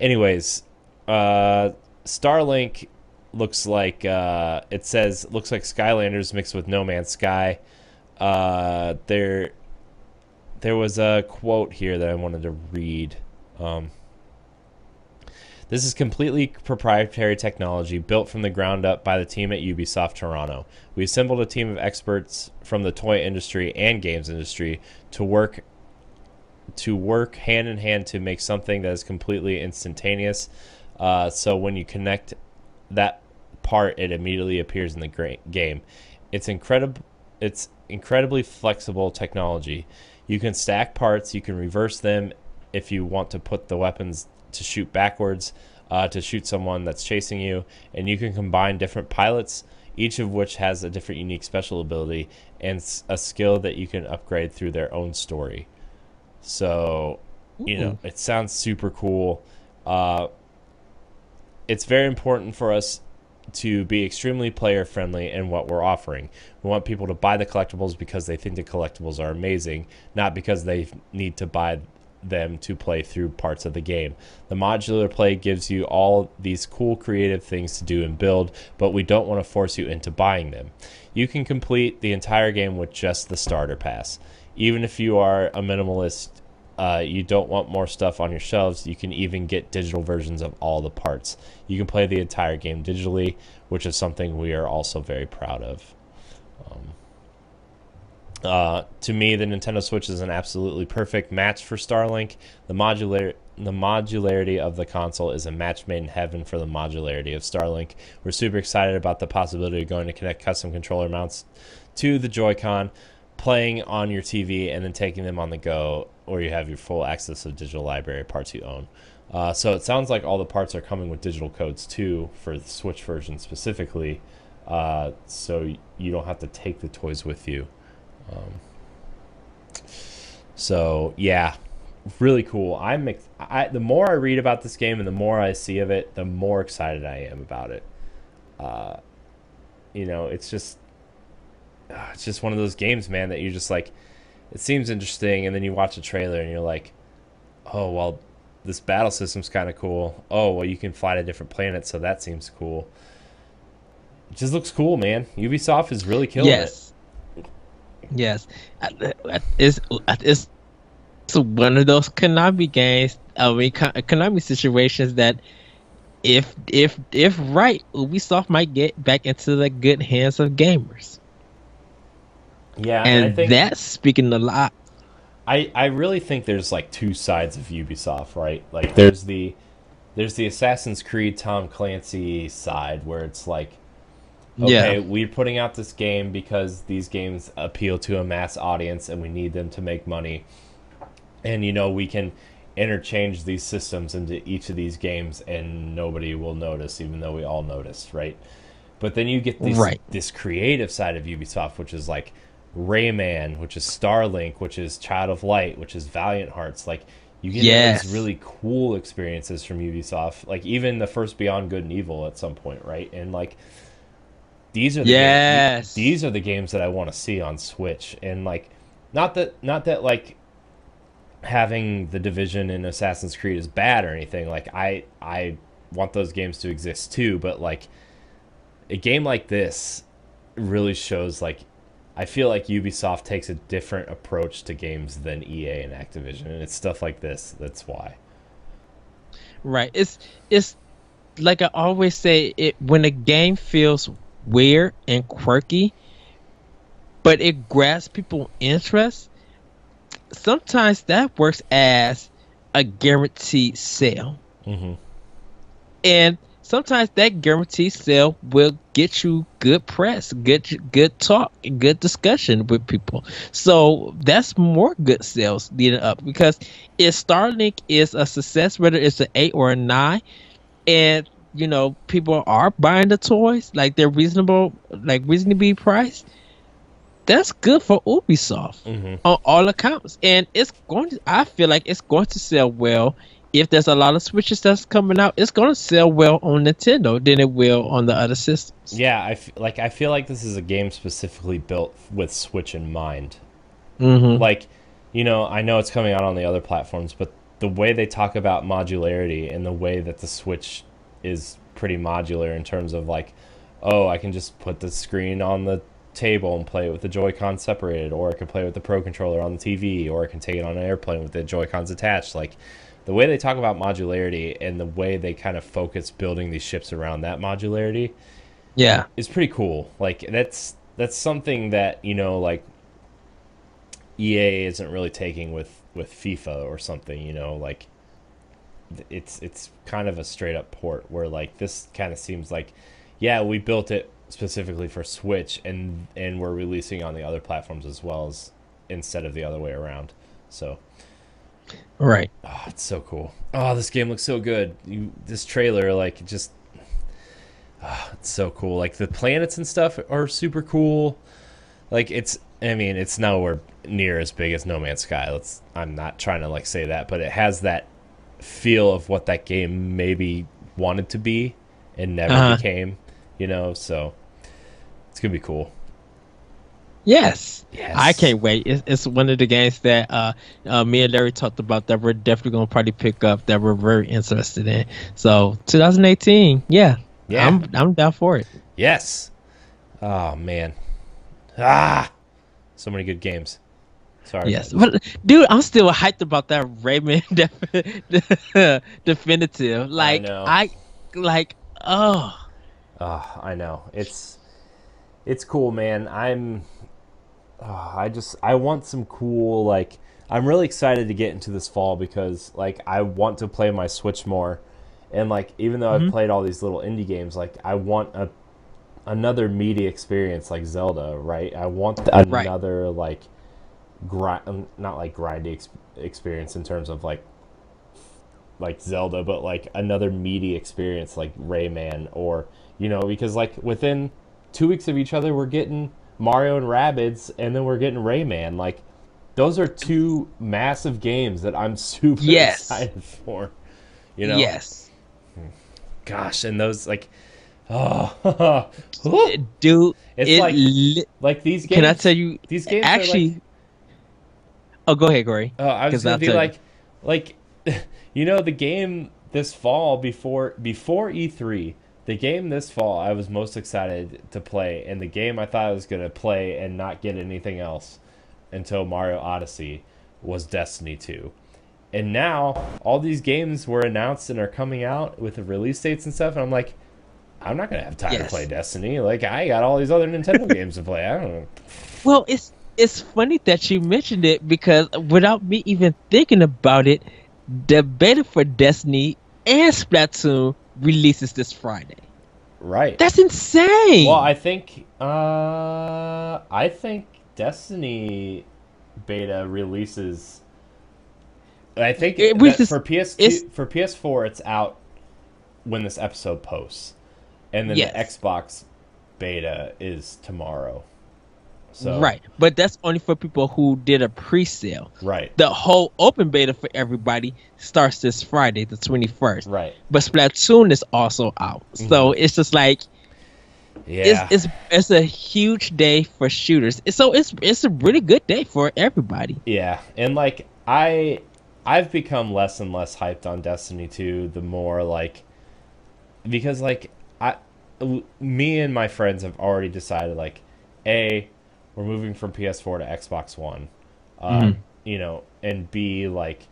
anyways, uh, Starlink looks like uh, it says looks like Skylanders mixed with No Man's Sky. Uh, there, there was a quote here that I wanted to read. Um, this is completely proprietary technology built from the ground up by the team at Ubisoft Toronto. We assembled a team of experts from the toy industry and games industry to work to work hand in hand to make something that is completely instantaneous. Uh, so when you connect that part, it immediately appears in the game. It's incredible. It's incredibly flexible technology. You can stack parts. You can reverse them if you want to put the weapons to shoot backwards uh, to shoot someone that's chasing you, and you can combine different pilots, each of which has a different unique special ability and a skill that you can upgrade through their own story. So, you know, it sounds super cool. Uh, it's very important for us to be extremely player friendly in what we're offering. We want people to buy the collectibles because they think the collectibles are amazing, not because they need to buy them to play through parts of the game. The modular play gives you all these cool creative things to do and build, but we don't want to force you into buying them. You can complete the entire game with just the starter pass. Even if you are a minimalist, uh, you don't want more stuff on your shelves, you can even get digital versions of all the parts. You can play the entire game digitally, which is something we are also very proud of. Um, uh, to me, the Nintendo Switch is an absolutely perfect match for Starlink. The modular the modularity of the console is a match made in heaven for the modularity of Starlink. We're super excited about the possibility of going to connect custom controller mounts to the Joy-Con, playing on your TV, and then taking them on the go, or you have your full access of digital library parts you own. Uh, so it sounds like all the parts are coming with digital codes too for the Switch version specifically, uh, so you don't have to take the toys with you. Um, so yeah, really cool. I'm I, the more I read about this game and the more I see of it, the more excited I am about it. Uh, you know, it's just uh, it's just one of those games, man, that you're just like, it seems interesting, and then you watch a trailer and you're like, oh well, this battle system's kind of cool. Oh well, you can fly to different planets, so that seems cool. It just looks cool, man. Ubisoft is really killing yes. it. Yes, it's it's one of those Konami games. I mean, Konami situations that if if if right, Ubisoft might get back into the good hands of gamers. Yeah, and, and think, that's speaking a lot. I I really think there's like two sides of Ubisoft, right? Like there's the there's the Assassin's Creed Tom Clancy side where it's like okay, yeah. we're putting out this game because these games appeal to a mass audience and we need them to make money. And you know, we can interchange these systems into each of these games and nobody will notice even though we all noticed, right? But then you get this right. this creative side of Ubisoft which is like Rayman, which is Starlink, which is Child of Light, which is Valiant Hearts. Like you get Yes. these really cool experiences from Ubisoft. Like even the first Beyond Good and Evil at some point, right? And like these are the Yes. games, these are the games that I want to see on Switch. And like not that not that like having the division in Assassin's Creed is bad or anything. Like I I want those games to exist too, but like a game like this really shows like I feel like Ubisoft takes a different approach to games than EA and Activision, and it's stuff like this that's why. Right. It's it's like I always say it when a game feels weird and quirky, but it grabs people interest. Sometimes that works as a guaranteed sale, Mm-hmm. and sometimes that guaranteed sale will get you good press, good good talk, good discussion with people. So that's more good sales leading up because if Starlink is a success, whether it's an eight or a nine, and you know people are buying the toys like they're reasonable, like reasonably priced, that's good for Ubisoft Mm-hmm. on all accounts, and it's going. To, I feel like it's going to sell well. If there's a lot of switches that's coming out, it's going to sell well on Nintendo than it will on the other systems. Yeah, I f- like I feel like this is a game specifically built with Switch in mind. Mm-hmm. Like, you know, I know it's coming out on the other platforms, but the way they talk about modularity and the way that the Switch is pretty modular in terms of like, oh, I can just put the screen on the table and play it with the Joy-Con separated, or I can play it with the Pro controller on the TV, or I can take it on an airplane with the Joy-Cons attached. Like, the way they talk about modularity and the way they kind of focus building these ships around that modularity Yeah. is pretty cool. Like that's that's something that you know like EA isn't really taking with with FIFA or something. You know, like it's it's kind of a straight up port where like this kind of seems like yeah we built it specifically for Switch and and we're releasing on the other platforms as well as instead of the other way around. So Right. Oh, it's so cool. Oh, this game looks so good. You this trailer like just oh, it's so cool. Like the planets and stuff are super cool. Like it's I mean, it's nowhere near as big as No Man's Sky. Let's I'm not trying to like say that, but it has that feel of what that game maybe wanted to be and never Uh-huh. became, you know, so it's going to be cool. Yes. Yes. I can't wait. It's, it's one of the games that uh, uh, me and Larry talked about that we're definitely going to probably pick up that we're very interested in. So 2018, yeah. Yeah. I'm I'm down for it. Yes. Oh man. Ah. So many good games. Sorry. Yes, but dude, I'm still hyped about that Rayman def- definitive. Like know. I, like oh Oh, I know. It's it's cool, man. I'm oh, I just I want some cool like I'm really excited to get into this fall because like I want to play my Switch more. And like even though I've mm-hmm. played all these little indie games, like I want a another media experience like Zelda, right? I want Right. another like grind um, not like grindy ex- experience in terms of like like Zelda, but like another meaty experience like Rayman or you know, because like within two weeks of each other we're getting Mario and Rabbids and then we're getting Rayman. Like those are two massive games that I'm super Yes. excited for. You know? yes, Gosh, and those like oh dude. It's it like- li- like these games can I tell you? these games actually, like- oh, go ahead, Corey. Oh, I was gonna be like, like, you know, the game this fall before before E3, the game this fall I was most excited to play, and the game I thought I was gonna play and not get anything else until Mario Odyssey was Destiny 2. And now all these games were announced and are coming out with the release dates and stuff, and I'm like, I'm not gonna have time to play Destiny. Like I got all these other Nintendo games to play. I don't know. Well, it's it's funny that you mentioned it because without me even thinking about it, the beta for Destiny and Splatoon releases this Friday. Right. That's insane. Well, I think uh, I think Destiny beta releases. I think It releases- for PS2 for PS4 it's out when this episode posts, and then Yes. the Xbox beta is tomorrow. So Right, but that's only for people who did a pre-sale. right, The whole open beta for everybody starts this Friday, the twenty first. right. But Splatoon is also out, so mm-hmm. it's just like Yeah, it's it's it's a huge day for shooters. So it's it's a really good day for everybody. Yeah, and like I I've become less and less hyped on Destiny 2 the more like because like I me and my friends have already decided like A we're moving from PS4 to Xbox One. Um, Mhm. you know, and B like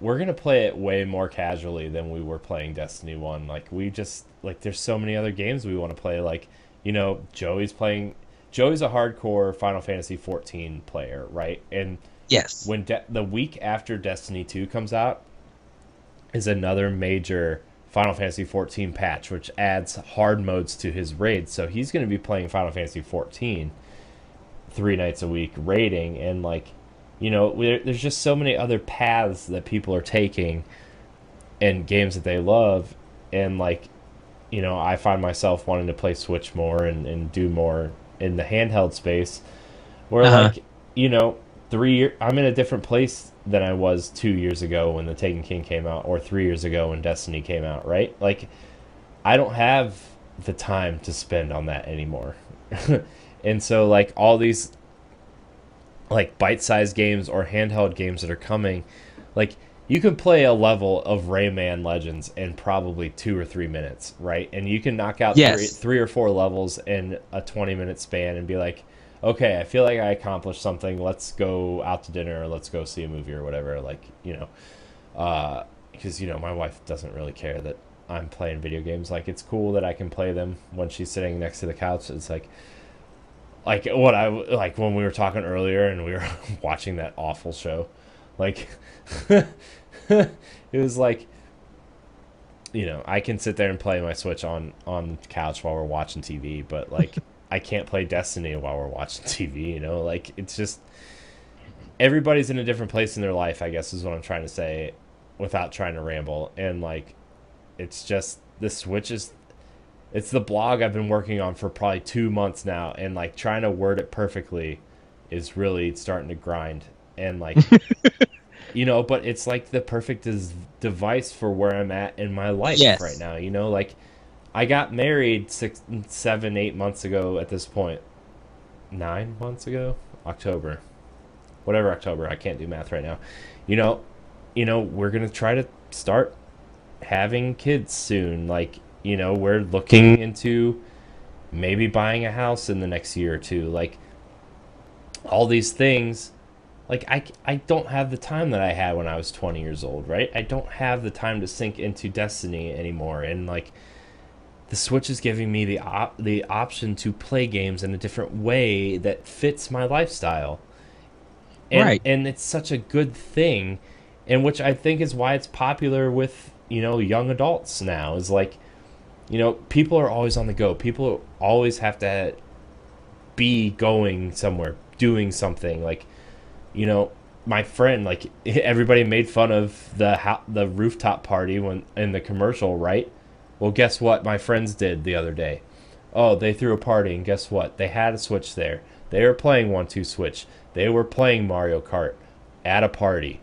we're going to play it way more casually than we were playing Destiny 1. Like we just like there's so many other games we want to play like you know, Joey's playing Joey's a hardcore Final Fantasy 14 player, right? And Yes. when de- the week after Destiny 2 comes out is another major Final Fantasy 14 patch which adds hard modes to his raids. So he's going to be playing Final Fantasy 14 3 nights a week raiding and like you know, there's just so many other paths that people are taking and games that they love and like you know, I find myself wanting to play Switch more and, and do more in the handheld space where Uh-huh. like you know, three year I'm in a different place than I was two years ago when the Taken King came out, or three years ago when Destiny came out, right? Like, I don't have the time to spend on that anymore, and so like all these like bite-sized games or handheld games that are coming, like you can play a level of Rayman Legends in probably two or three minutes, right? And you can knock out Yes. three, three or four levels in a 20 minute span and be like, okay, I feel like I accomplished something. Let's go out to dinner or let's go see a movie or whatever. Like, you know, uh, because, you know, my wife doesn't really care that I'm playing video games. Like, it's cool that I can play them when she's sitting next to the couch. It's like, like what I like when we were talking earlier and we were watching that awful show. Like, it was like, you know, I can sit there and play my Switch on on the couch while we're watching TV, but like, I can't play Destiny while we're watching TV. You know, like it's just everybody's in a different place in their life. I guess is what I'm trying to say, without trying to ramble. And like, it's just the Switch is. It's the blog I've been working on for probably two months now, and like trying to word it perfectly is really starting to grind. And like, you know, but it's like the perfect des- device for where I'm at in my life Yes. right now. You know, like I got married six, seven, eight months ago at this. Nine months ago? October. Whatever October. I can't do math right now. You know, you know, we're gonna try to start having kids soon. Like, you know, we're looking into maybe buying a house in the next year or two. Like all these things like I, I don't have the time that I had when I was 20 years old, right? I don't have the time to sink into Destiny anymore and like the Switch is giving me the op- the option to play games in a different way that fits my lifestyle. And, Right. and it's such a good thing and which I think is why it's popular with, you know, young adults now is like you know, people are always on the go. People always have to be going somewhere, doing something like you know, my friend, like everybody made fun of the the rooftop party when in the commercial, right? Well, guess what? My friends did the other day. Oh, they threw a party, and guess what? They had a Switch there. They were playing One Two Switch. They were playing Mario Kart at a party.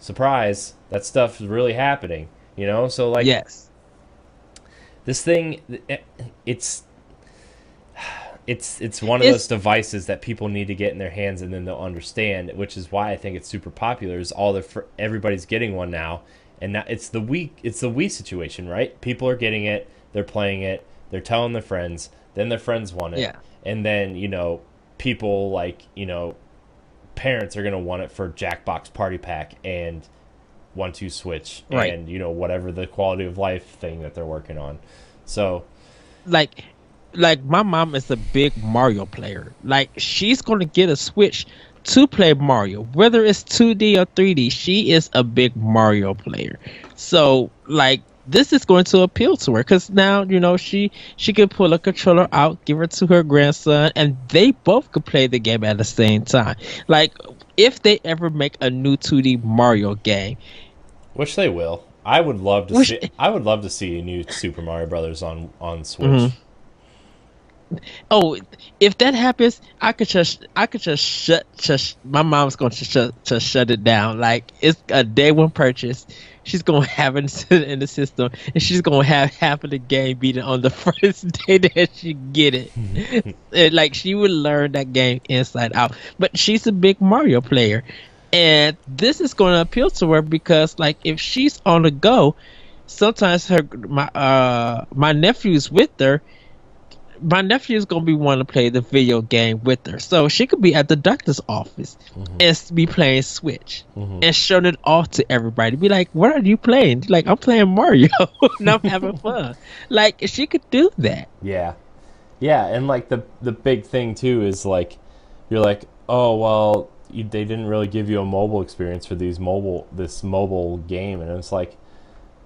Surprise! That stuff is really happening. You know, so like yes. This thing, it's it's it's one of It's- those devices that people need to get in their hands and then they'll understand which is why i think it's super popular is all the fr- everybody's getting one now. And now it's the Wii it's the Wii situation right? People are getting it they're playing it they're telling their friends then their friends want it. Yeah. and then you know people like you know parents are going to want it for jackbox party pack and one two switch Right. and you know whatever the quality of life thing that they're working on so like like my mom is a big Mario player. Like she's gonna get a Switch to play Mario, whether it's 2D or 3D. She is a big Mario player. So like this is going to appeal to her because now you know she she could pull a controller out, give it to her grandson, and they both could play the game at the same time. Like if they ever make a new 2D Mario game, Which they will. I would love to Which- see. I would love to see a new Super Mario Brothers on on Switch. Mhm. oh, if that happens, I could just I could just shut just my mom's going to shut to shut it down. Like it's a day one purchase. She's gonna have it in the system, and she's gonna have half of the game beaten on the first day that she get it. and, like she would learn that game inside out. But she's a big Mario player, and this is gonna appeal to her because like if she's on the go, sometimes her my uh my nephew's with her my nephew is gonna be wanting to play the video game with her, so she could be at the doctor's office mm-hmm. and be playing Switch mm-hmm. and showing it off to everybody. Be like, "What are you playing?" Like, "I'm playing Mario and I'm having fun." Like, she could do that. Yeah, yeah, and like the the big thing too is like, you're like, "Oh well, you, they didn't really give you a mobile experience for these mobile this mobile game," and it's like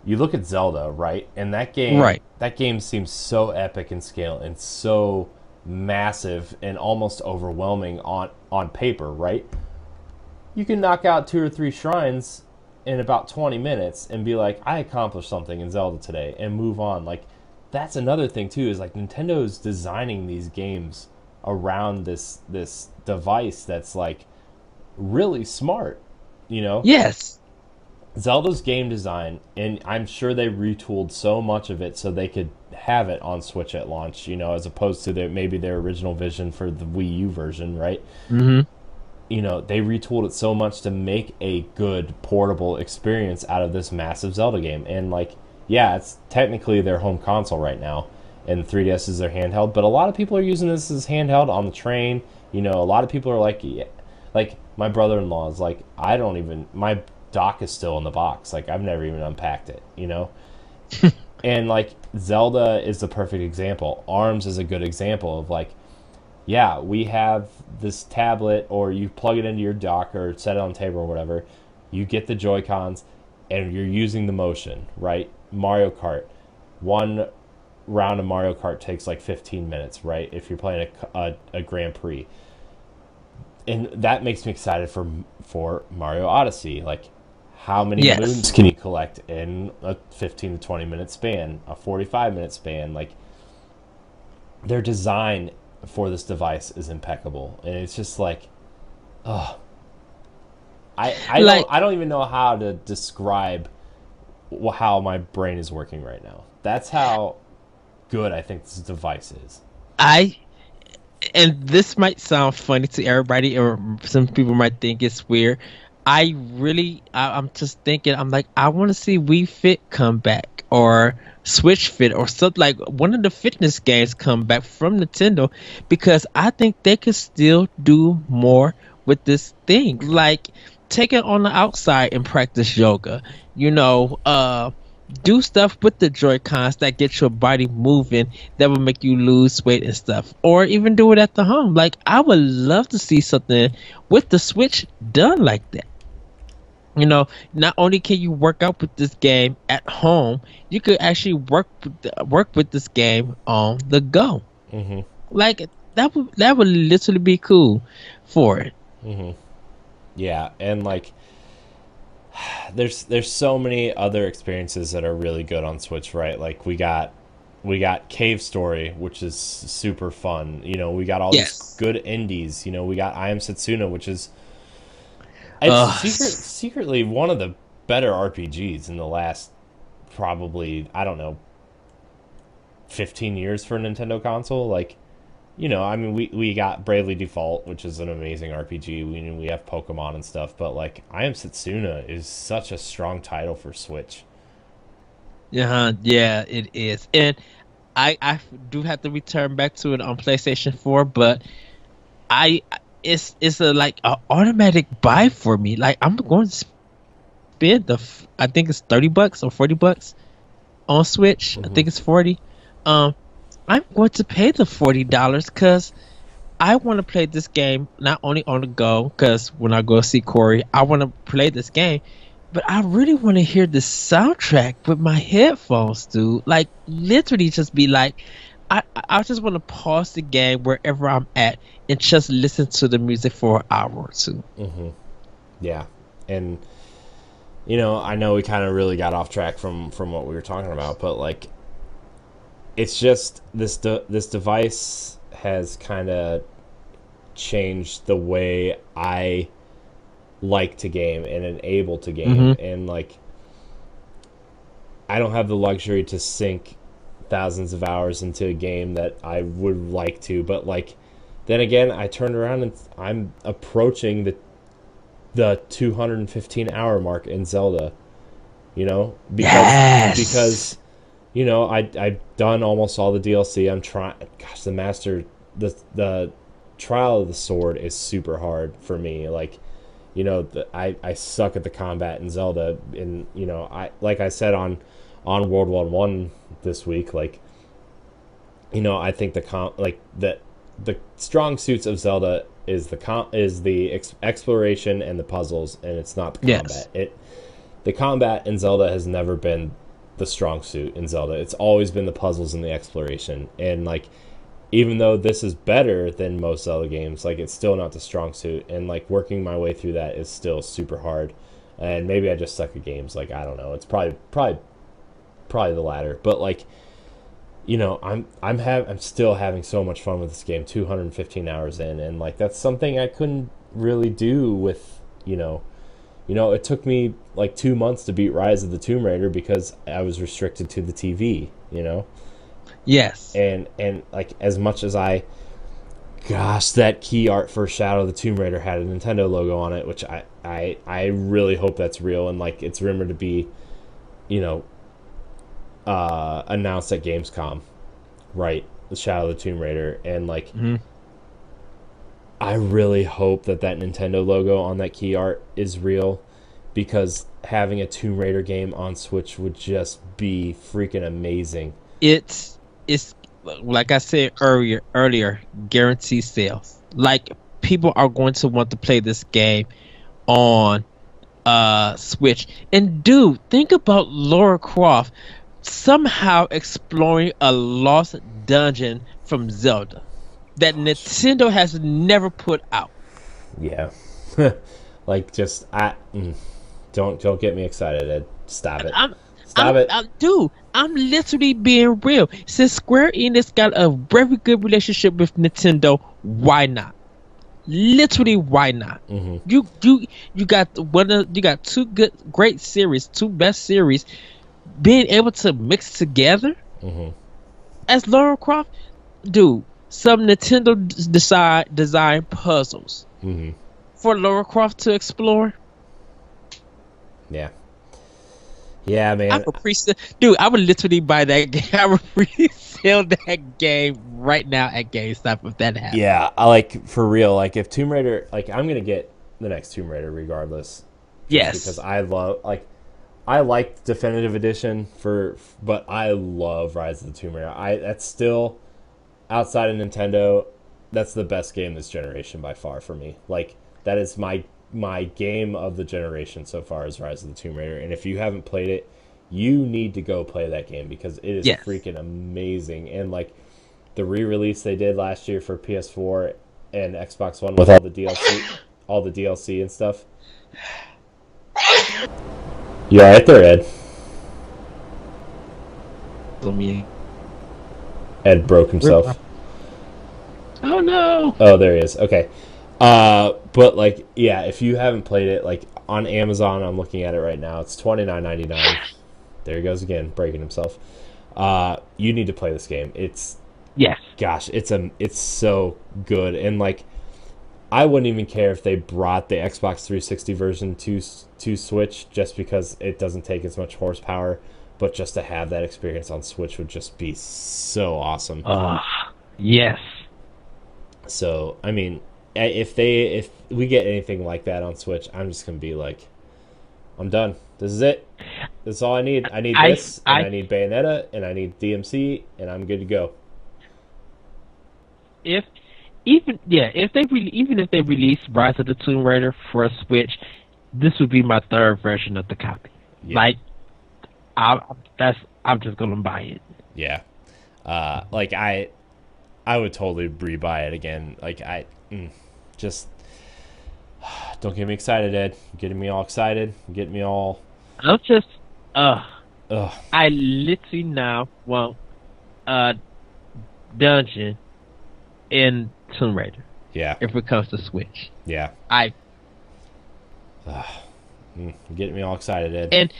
you look at Zelda, right? And that game, right. that game seems so epic in scale and so massive and almost overwhelming on on paper, right? You can knock out two or three shrines in about 20 minutes and be like, I accomplished something in Zelda today and move on. Like that's another thing too is like Nintendo's designing these games around this this device that's like really smart, you know? Yes Zelda's game design, and I'm sure they retooled so much of it so they could have it on Switch at launch, you know, as opposed to their maybe their original vision for the Wii U version, right? Mm-hmm. You know, they retooled it so much to make a good portable experience out of this massive Zelda game. And like, yeah, it's technically their home console right now, and 3DS is their handheld. But a lot of people are using this as handheld on the train. You know, a lot of people are like, yeah, like my brother-in-law is like, I don't even my dock is still in the box. Like I've never even unpacked it, you know? and like Zelda is the perfect example. Arms is a good example of like, yeah, we have this tablet or you plug it into your dock or set it on the table or whatever. You get the Joy Cons and you're using the motion, right? Mario Kart. One round of Mario Kart takes like 15 minutes, right? If you're playing a, a, a Grand Prix. And that makes me excited for for Mario Odyssey. Like how many yes. moons can you collect in a 15 to 20 minute span, a 45 minute span? Like, their design for this device is impeccable. And it's just like, oh. I, I, like, don't, I don't even know how to describe how my brain is working right now. That's how good I think this device is. I and this might sound funny to everybody, or some people might think it's weird. I really, I, am just thinking, I'm like, I want to see Wii Fit come back or Switch Fit or something like one of the fitness games come back from Nintendo because I think they could still do more with this thing. Like, take it on the outside and practice yoga. You know, uh, do stuff with the Joy Cons that get your body moving that will make you lose weight and stuff, or even do it at the home. Like I would love to see something with the Switch done like that you know not only can you work out with this game at home you could actually work work with this game on the go mm-hmm. like that would that would literally be cool for it mm-hmm. yeah and like there's there's so many other experiences that are really good on switch right like we got we got cave story which is super fun you know we got all yes. these good indies you know we got i am setsuna which is it's secret, secretly one of the better RPGs in the last probably I don't know 15 years for a Nintendo console. Like, you know, I mean, we we got Bravely Default, which is an amazing RPG. We we have Pokemon and stuff, but like, I Am Setsuna is such a strong title for Switch. Yeah, yeah, it is, and I I do have to return back to it on PlayStation 4, but I it's it's a like an automatic buy for me. Like I'm going to spend the I think it's thirty bucks or forty bucks on Switch. Mm-hmm. I think it's forty. Um, I'm going to pay the forty dollars because I want to play this game not only on the go. Because when I go see Corey, I want to play this game. But I really want to hear the soundtrack with my headphones, dude. Like literally, just be like, I I just want to pause the game wherever I'm at and just listen to the music for an hour or 2 mm-hmm. Yeah, and you know I know we kind of really got off track from from what we were talking about, but like it's just this de- this device has kind of changed the way I like to game and am able to game Mhm. and like I don't have the luxury to sink thousands of hours into a game that I would like to but like then again I turned around and I'm approaching the the 215 hour mark in Zelda you know because Yes! because you know I I've done almost all the DLC I'm trying gosh the master the the trial of the sword is super hard for me. Like you know the, I I suck at the combat in Zelda. And you know I like I said on on World One One this week like you know I think the com like the the strong suits of Zelda is the com is the ex- exploration and the puzzles and it's not the Yes. combat. It the combat in Zelda has never been the strong suit in Zelda. It's always been the puzzles and the exploration. And like even though this is better than most Zelda games, like it's still not the strong suit and like working my way through that is still super hard. And maybe I just suck at games, like I don't know. It's probably probably probably the latter. But like you know, I'm I'm have I'm still having so much fun with this game 215 hours in and like that's something I couldn't really do with, you know, you know, it took me like two months to beat Rise of the Tomb Raider because I was restricted to the TV, you know? Yes. And and like as much as I gosh, that key art for Shadow of the Tomb Raider had a Nintendo logo on it, which I I, I really hope that's real and like it's rumored to be, you know, uh announced at Gamescom. Right. The Shadow of the Tomb Raider. And like Mhm. I really hope that that Nintendo logo on that key art is real because having a Tomb Raider game on Switch would just be freaking amazing. It's it's like I said earlier earlier, guaranteed sales. Like people are going to want to play this game on uh Switch. And dude, think about Laura Croft somehow exploring a lost dungeon from Zelda that Nintendo has never put out. Yeah. like just I mm, don't don't get me excited, Ed. Stop it. I'm, Stop I'm, it. I'm, dude, I'm literally being real. Since Square Enix got a very good relationship with Nintendo, why not? Literally, why not? hmm You you you got one of you got two good great series, two best series, being able to mix together hmm as Lara Croft, dude. Some Nintendo d- decide design puzzles hmm for Lara Croft to explore. Yeah. Yeah, man. I would pre dude. I would literally buy that game. I would resell that game right now at GameStop if that happened. Yeah, I like for real. Like if Tomb Raider, like I'm gonna get the next Tomb Raider regardless. Yes. because I love like I like definitive edition for but I love Rise of the Tomb Raider. I that's still outside of Nintendo, that's the best game this generation by far for me. Like that is my my game of the generation so far is Rise of the Tomb Raider. And if you haven't played it, you need to go play that game because it is Yes. freaking amazing. And like the re-release they did last year for PS4 and Xbox One with all the DLC, all the DLC and stuff. You alright there, Ed? Let me- Ed broke himself. Oh no! Oh, there he is. Okay. Uh, but like, yeah, if you haven't played it, like on Amazon, I'm looking at it right now. It's twenty nine ninety nine. There he goes again, breaking himself. Uh, you need to play this game. It's Yes. gosh, it's a it's so good and like I wouldn't even care if they brought the Xbox 360 version to to Switch just because it doesn't take as much horsepower, but just to have that experience on Switch would just be so awesome. Uh, yes. So, I mean, if they if we get anything like that on Switch, I'm just going to be like I'm done. This is it. That's all I need. I need I- this, and I- I need Bayonetta, and I need DMC, and I'm good to go. If even yeah, if they re- even if they release Rise of the Tomb Raider for a Switch, this would be my third version of the copy. Yeah. Like, I that's I'm just gonna buy it. Yeah. Uh, like I, I would totally rebuy it again. Like I, mm, just don't get me excited, Ed. You're getting me all excited. You're getting me all. I'm just uh Ugh. I literally now want uh, dungeon in Tomb Raider Yeah, if it comes to Switch. yeah. I Mm, getting me all excited, Ed. and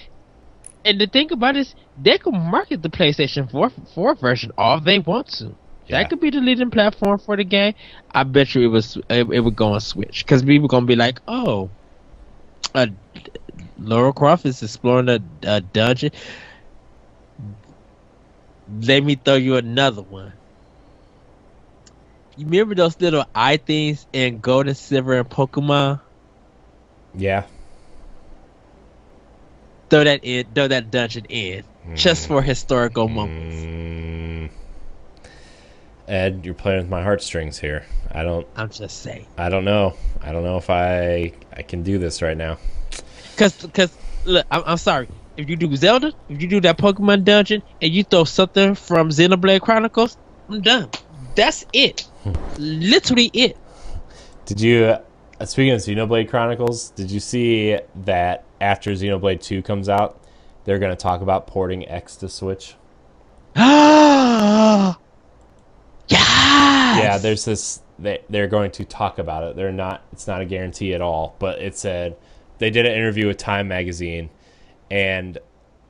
and the thing about it is they can market the PlayStation 4 4 version all they want to. Yeah. That could be the leading platform for the game. I bet you it was it, it would go on Switch because people gonna be like, oh, uh, Laura Croft is exploring a, a dungeon. Let me throw you another one. You remember those little eye things in Gold and Silver and Pokemon? yeah. Throw that in, throw that dungeon in, just for historical moments. Mm. Ed, you're playing with my heartstrings here. I don't. I'm just saying. I don't know. I don't know if I I can do this right now. Cause, cause, look, I'm, I'm sorry. If you do Zelda, if you do that Pokemon dungeon, and you throw something from Xenoblade Chronicles, I'm done. That's it. Literally it. Did you? Uh, speaking of Xenoblade Chronicles, did you see that after Xenoblade Two comes out, they're going to talk about porting X to Switch? Ah, yes. Yeah, there's this. They, they're going to talk about it. They're not. It's not a guarantee at all. But it said they did an interview with Time Magazine, and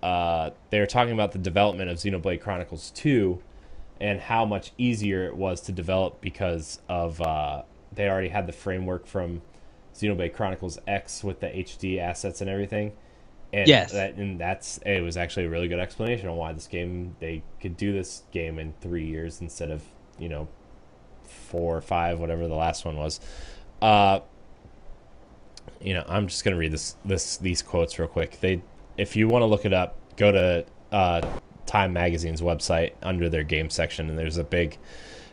uh, they were talking about the development of Xenoblade Chronicles Two, and how much easier it was to develop because of uh, they already had the framework from Xenoblade Chronicles X with the HD assets and everything. And Yes. that, and that's it was actually a really good explanation on why this game they could do this game in three years instead of you know four or five, whatever the last one was. Uh, you know, I'm just gonna read this this these quotes real quick. They, if you want to look it up, go to uh, Time Magazine's website under their game section, and there's a big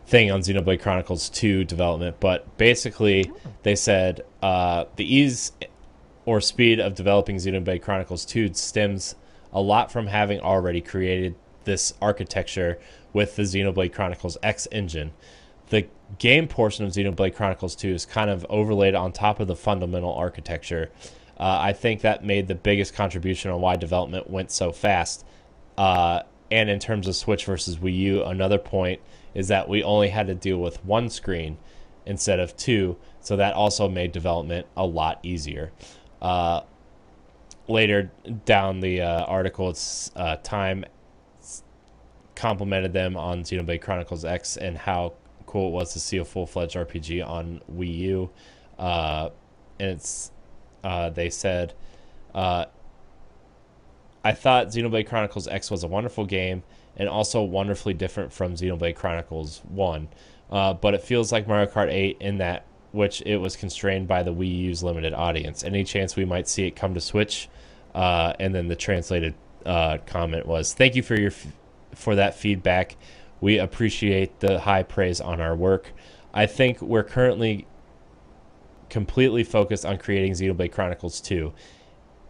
thing on Xenoblade Chronicles 2 development. But basically, they said uh, the ease or speed of developing Xenoblade Chronicles 2 stems a lot from having already created this architecture with the Xenoblade Chronicles X engine. The game portion of Xenoblade Chronicles 2 is kind of overlaid on top of the fundamental architecture. Uh, I think that made the biggest contribution on why development went so fast. Uh, and in terms of Switch versus Wii U, another point is that we only had to deal with one screen instead of two, so that also made development a lot easier. Uh, later down the uh, article, it's uh, Time complimented them on Xenoblade Chronicles X and how cool it was to see a full fledged RPG on Wii U. Uh, and it's uh, they said, uh, I thought Xenoblade Chronicles X was a wonderful game and also wonderfully different from Xenoblade Chronicles 1. Uh, but it feels like Mario Kart 8 in that which it was constrained by the Wii U's limited audience. Any chance we might see it come to Switch? Uh, and then the translated uh, comment was, "Thank you for your f- for that feedback. We appreciate the high praise on our work. I think we're currently completely focused on creating Xenoblade Chronicles 2.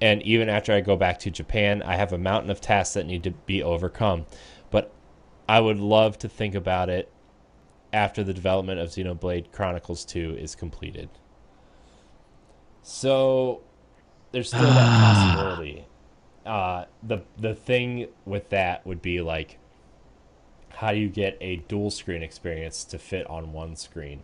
And even after I go back to Japan, I have a mountain of tasks that need to be overcome. But I would love to think about it after the development of Xenoblade Chronicles 2 is completed. So there's still that possibility. Uh, the the thing with that would be like how do you get a dual screen experience to fit on one screen?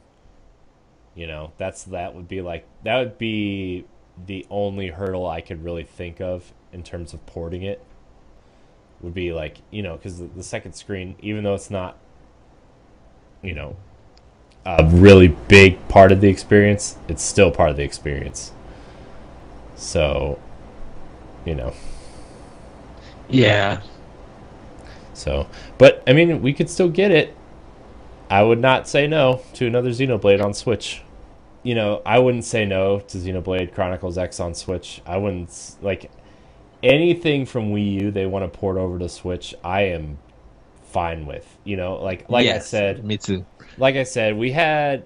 You know, that's that would be like that would be the only hurdle I could really think of in terms of porting it. Would be like you know because the, the second screen, even though it's not, you know, a really big part of the experience, it's still part of the experience. So, you know, Yeah. so but I mean we could still get it. I would not say no to another Xenoblade on Switch. You know, I wouldn't say no to Xenoblade Chronicles X on Switch. I wouldn't like anything from Wii U they want to port over to Switch. I am fine with. You know, like like I said, Me too. like I said, we had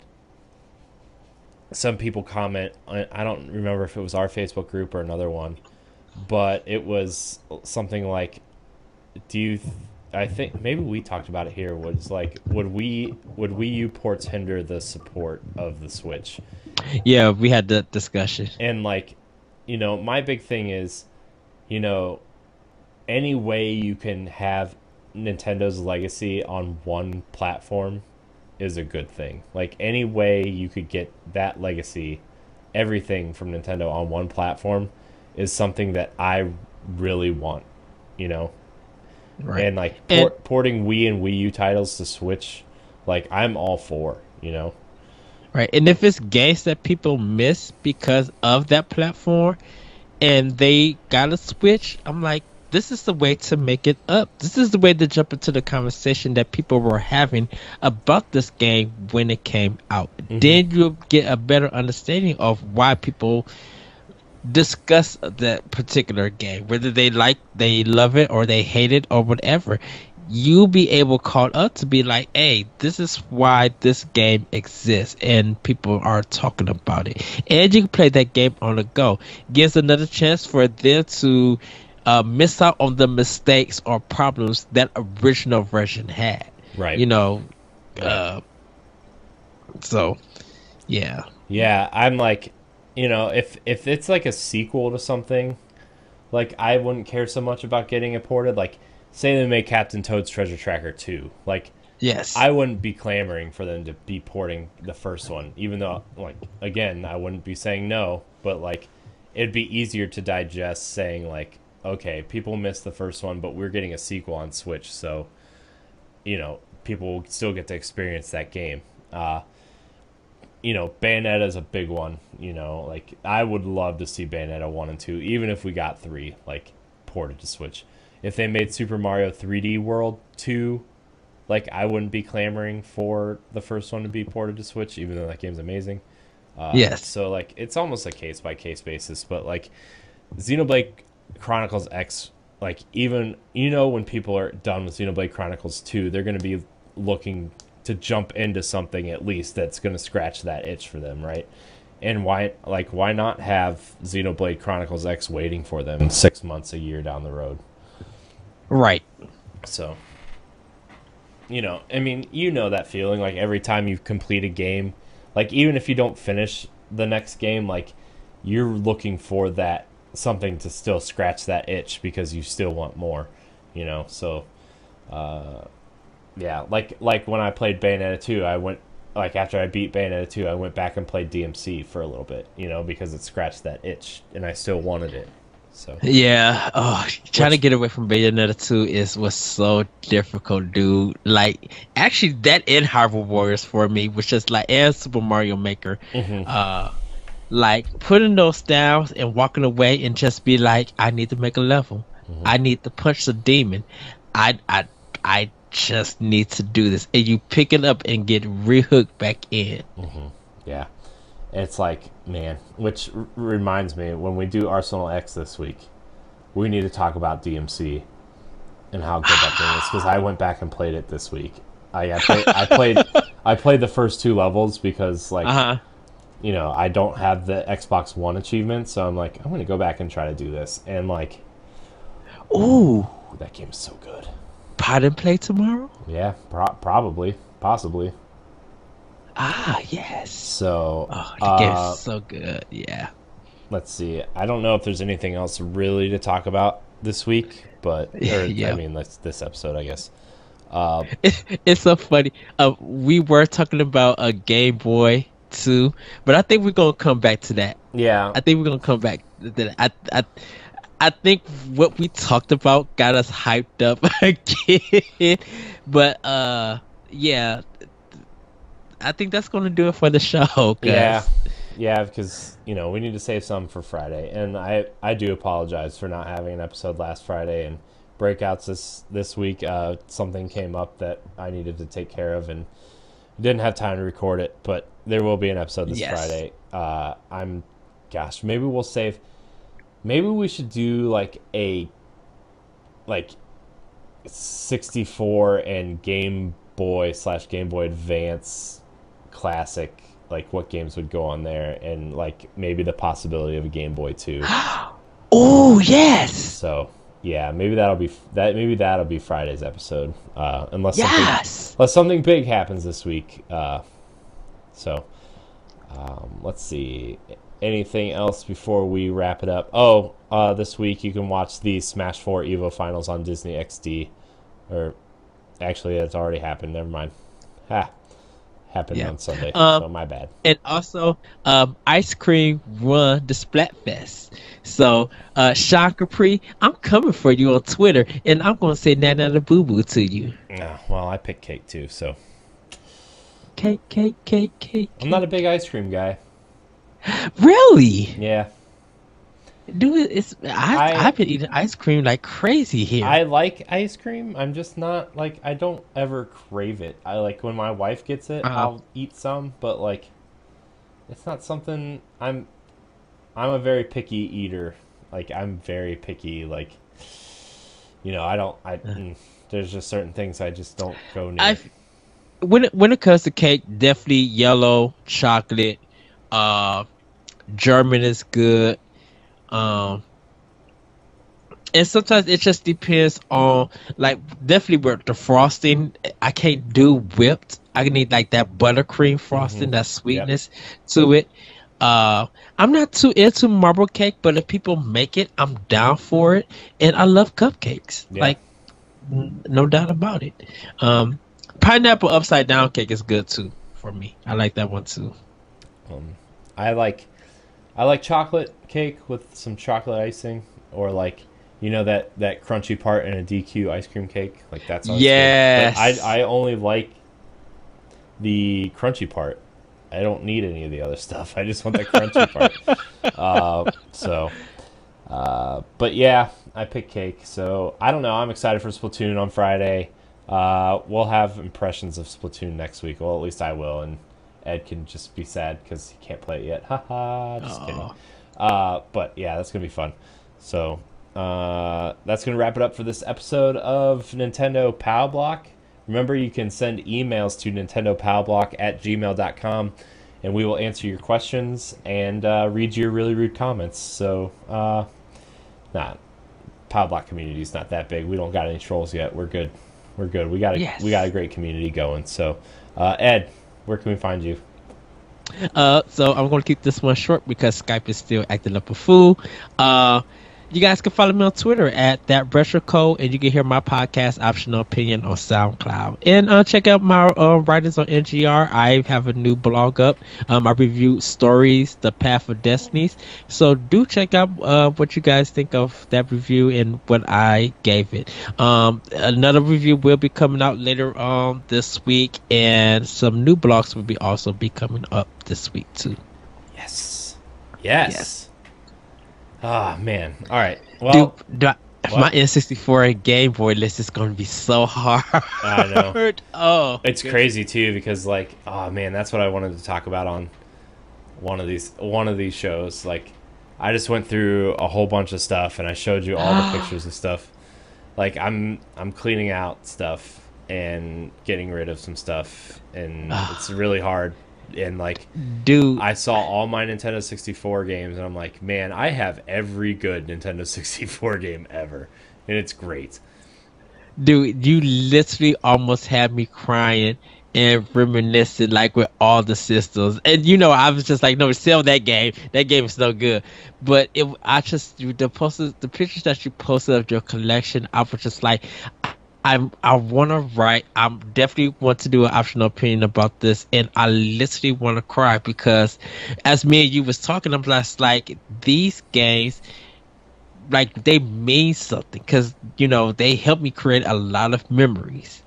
some people comment. I I don't remember if it was our Facebook group or another one, but it was something like, "Do you?" Th- I think maybe we talked about it here. Was like, would we would Wii U ports hinder the support of the Switch? Yeah, we had that discussion. And like, you know, my big thing is, you know, any way you can have Nintendo's legacy on one platform is a good thing. Like any way you could get that legacy, everything from Nintendo on one platform is something that I really want, you know. Right. And like And- porting Wii and Wii U titles to Switch, like I'm all for, you know. Right. And if it's games that people miss because of that platform and they got to switch, I'm like, this is the way to make it up. This is the way to jump into the conversation that people were having about this game when it came out. Mm-hmm. Then you'll get a better understanding of why people discuss that particular game, whether they like, they love it, or they hate it, or whatever. You'll be able caught up to be like, hey, this is why this game exists, and people are talking about it. And you can play that game on the go. Gives another chance for them to uh, miss out on the mistakes or problems that original version had. Right. You know, uh, so yeah. Yeah, I'm like, you know, if if it's like a sequel to something, like I wouldn't care so much about getting it ported. Like, say they make Captain Toad's Treasure Tracker 2. Like, Yes. I wouldn't be clamoring for them to be porting the first one, even though, like, again, I wouldn't be saying no, but like, it'd be easier to digest saying like, okay, people missed the first one, but we're getting a sequel on Switch, so you know, people will still get to experience that game. Uh, you know, Bayonetta is a big one. You know, like I would love to see Bayonetta one and two, even if we got three, like ported to Switch. If they made Super Mario 3D World two, like I wouldn't be clamoring for the first one to be ported to Switch, even though that game's amazing. Uh, Yes. So like it's almost a case by case basis, but like Xenoblade Chronicles X, like even you know when people are done with Xenoblade Chronicles two, they're going to be looking to jump into something at least that's going to scratch that itch for them, right? And why like why not have Xenoblade Chronicles X waiting for them six months a year down the road? Right. So, you know, I mean, you know that feeling like every time you complete a game, like even if you don't finish the next game, like you're looking for that something to still scratch that itch because you still want more, you know. So, uh, yeah, like like when I played Bayonetta 2, I went like after I beat Bayonetta 2, I went back and played DMC for a little bit, you know, because it scratched that itch and I still wanted it. So, Yeah. Oh, trying to get away from Bayonetta 2 is was so difficult, dude. Like, actually, that in Hyrule Warriors for me was just like, and Super Mario Maker. mhm. Uh, like putting those down and walking away and just be like, I need to make a level. Mm-hmm. I need to punch the demon. I I I just need to do this. And you pick it up and get rehooked back in. Yeah. It's like, man, which r- reminds me, when we do Arsenal X this week, we need to talk about DMC and how good that game is because I went back and played it this week. I, I, played, I played I played the first two levels because like Uh huh. you know I don't have the Xbox One achievement, so I'm like I'm gonna go back and try to do this, and like Ooh, that game is so good. pot and play tomorrow. Yeah, pro- probably, possibly. Ah, yes. So Oh, the uh, game's so good. Yeah. let's see. I don't know if there's anything else really to talk about this week, but or, Yeah. I mean this this episode, I guess. Uh, it's so funny. Uh, we were talking about a Game Boy too, but I think we're gonna come back to that. yeah, I think we're gonna come back to that. I, I, I think what we talked about got us hyped up again. but uh, yeah, I think that's gonna do it for the show. 'cause- yeah, yeah, because you know we need to save some for Friday, and I I do apologize for not having an episode last Friday and breakouts this this week. Uh, something came up that I needed to take care of and didn't have time to record it, but there will be an episode this Yes. Friday. Uh, I'm, gosh, maybe we'll save. Maybe we should do like a, like, 64 and Game Boy slash Game Boy Advance classic. Like what games would go on there, and like maybe the possibility of a Game Boy too. Oh yes, So yeah, maybe that'll be that. Maybe that'll be Friday's episode, uh, unless something unless something big happens this week. Uh, so, um, let's see. Anything else before we wrap it up? Oh, uh, this week you can watch the Smash 4 Evo Finals on Disney XD, or actually, it's already happened. Never mind. Ha. Happened Yeah. on Sunday, Um, so my bad. and also um, ice cream run the Splatfest. So uh, Sean Capri, I'm coming for you on Twitter, and I'm gonna say Nana the Boo Boo to you. No, well, I picked cake too, so Cake, cake, cake, cake. I'm not a big ice cream guy. Really, Yeah, dude. It's I, I- I've been eating ice cream like crazy here. I like ice cream. I'm just not like I don't ever crave it. I like when my wife gets it, Uh-huh. I'll eat some, but like it's not something I'm I'm a very picky eater. Like I'm very picky like you know, I don't I mm, there's just certain things I just don't go near. I when it, when it comes to cake, definitely yellow chocolate. Uh, German is good. Um, and sometimes it just depends on like definitely with the frosting. I can't do whipped. I need like that buttercream frosting, that sweetness to it. Uh, I'm not too into marble cake, but if people make it, I'm down for it. And I love cupcakes. Yeah. Like, n- no doubt about it. Um, pineapple upside down cake is good too for me. I like that one too. Um, I like I like chocolate cake with some chocolate icing, or like you know that that crunchy part in a DQ ice cream cake. Like that's good. I I only like the crunchy part. I don't need any of the other stuff. I just want the crunchy part. Uh, so, uh, but yeah, I picked cake. So I don't know. I'm excited for Splatoon on Friday. Uh, we'll have impressions of Splatoon next week. Well, at least I will, and Ed can just be sad because he can't play it yet. Haha, just kidding. Uh, but yeah, that's gonna be fun. So uh, that's gonna wrap it up for this episode of Nintendo Pow Block. Remember, you can send emails to nintendopowblock at gmail.com and we will answer your questions and uh, read your really rude comments. So, uh, not Pow Block community is not that big. We don't got any trolls yet. We're good. We're good. We got a Yes. we got a great community going. So, uh, Ed, where can we find you? Uh, so I'm gonna keep this one short because Skype is still acting up a fool. Uh, you guys can follow me on Twitter at that retro code, and you can hear my podcast optional opinion on SoundCloud. And uh, check out my uh, writers on NGR. I have a new blog up. Um, I review stories, The Path of Destinies. So do check out uh, what you guys think of that review and what I gave it. Um, another review will be coming out later on this week, and some new blogs will be also be coming up this week too. Yes. Yes. Yes. Ah man. All right. Well, Dude, the- what? my N64 and Game Boy list is going to be so hard. I know. Oh, it's crazy too because like, oh man, that's what I wanted to talk about on one of these one of these shows. Like, I just went through a whole bunch of stuff and I showed you all the pictures of stuff. Like, I'm I'm cleaning out stuff and getting rid of some stuff, and it's really hard. And like, dude. I saw all my Nintendo 64 games, and I'm like, man, I have every good Nintendo 64 game ever, and it's great. Dude, you literally almost had me crying and reminiscing like with all the systems. And you know, I was just like, no, sell that game. That game is no good. But it, I just the posters, the pictures that you posted of your collection, I was just like, I'm I want to write. I'm definitely want to do an optional opinion about this, and I literally want to cry because, as me and you was talking, I'm just like these games like they mean something because you know they helped me create a lot of memories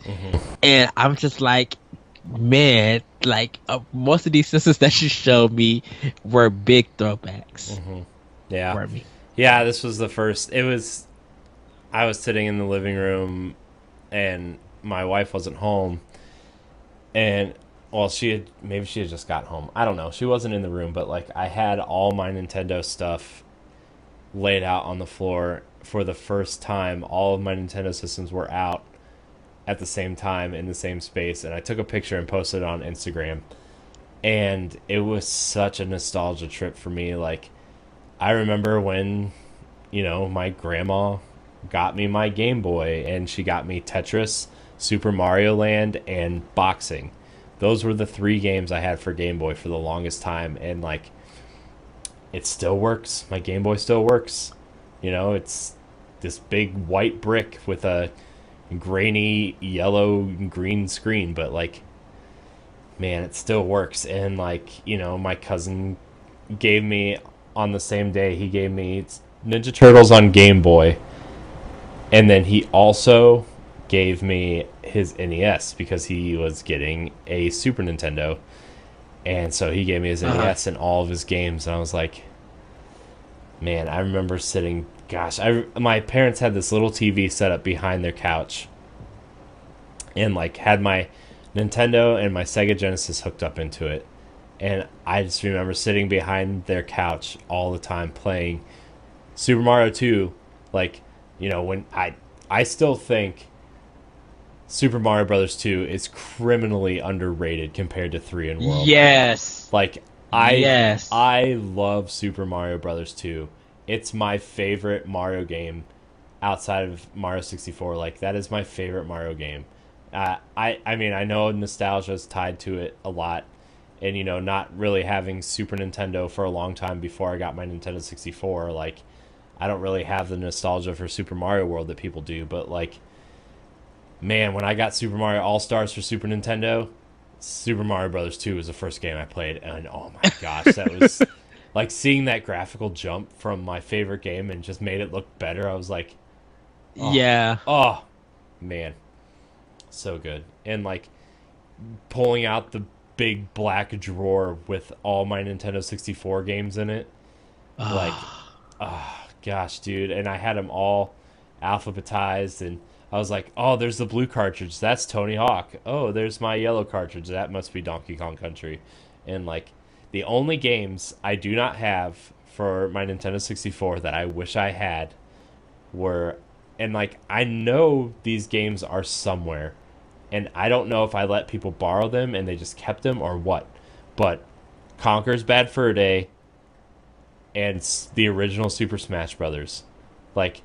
and i'm just like man like uh, most of these sisters that you showed me were big throwbacks Yeah, for me yeah. This was the first. It was. I was sitting in the living room, and my wife wasn't home, and well, she had maybe she had just got home. I don't know. She wasn't in the room, but like I had all my Nintendo stuff laid out on the floor for the first time. All of my Nintendo systems were out at the same time in the same space, and I took a picture and posted it on Instagram. And it was such a nostalgia trip for me. Like, I remember when, you know, my grandma got me my Game Boy and she got me Tetris, Super Mario Land, and boxing. Those were the three games I had for Game Boy for the longest time. And, like, it still works. My Game Boy still works. You know, it's this big white brick with a grainy yellow green screen, but like man, it still works. And like, you know, my cousin gave me on the same day, he gave me Ninja Turtles on Game Boy. And then he also gave me his NES because he was getting a Super Nintendo. And so he gave me his uh-huh. NES and all of his games. And I was like, man, I remember sitting, gosh, I, my parents had this little TV set up behind their couch and like had my Nintendo and my Sega Genesis hooked up into it. And I just remember sitting behind their couch all the time playing Super Mario 2. Like, you know, when I I still think Super Mario Brothers 2 is criminally underrated compared to 3 and World. Yes. Like I yes. I love Super Mario Brothers 2. It's my favorite Mario game outside of Mario 64. Like that is my favorite Mario game. Uh, I I mean I know nostalgia is tied to it a lot, and you know not really having Super Nintendo for a long time before I got my Nintendo 64. Like I don't really have the nostalgia for Super Mario World that people do, but like man, when I got Super Mario All Stars for Super Nintendo, Super Mario Brothers 2 was the first game I played, and oh my gosh, that was like seeing that graphical jump from my favorite game and just made it look better. I was like, oh, yeah, oh man, so good. And like pulling out the big black drawer with all my Nintendo 64 games in it. Like, oh, gosh, dude. And I had them all alphabetized and I was like, oh, there's the blue cartridge. That's Tony Hawk. Oh, there's my yellow cartridge. That must be Donkey Kong Country. And like the only games I do not have for my Nintendo 64 that I wish I had were and like I know these games are somewhere and I don't know if I let people borrow them and they just kept them or what. But Conker's Bad Fur Day and the original Super Smash Brothers. Like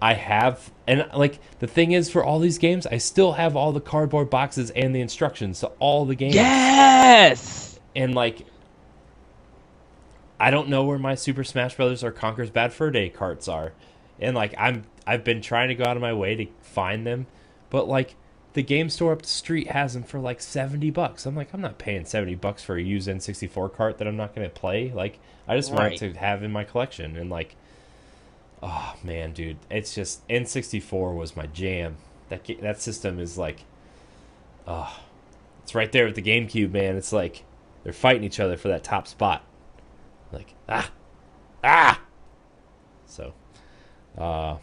I have and like the thing is for all these games, I still have all the cardboard boxes and the instructions to all the games. Yes. And like I don't know where my Super Smash Brothers or Conker's Bad Fur Day carts are. And like I'm I've been trying to go out of my way to find them, but like the game store up the street has them for like 70 bucks. I'm like, I'm not paying 70 bucks for a used N64 cart that I'm not going to play. Like, I just right. want to have in my collection. And like, oh man, dude, it's just N64 was my jam. That that system is like, oh, it's right there with the GameCube, man. It's like they're fighting each other for that top spot. Like, ah, ah. So, uh,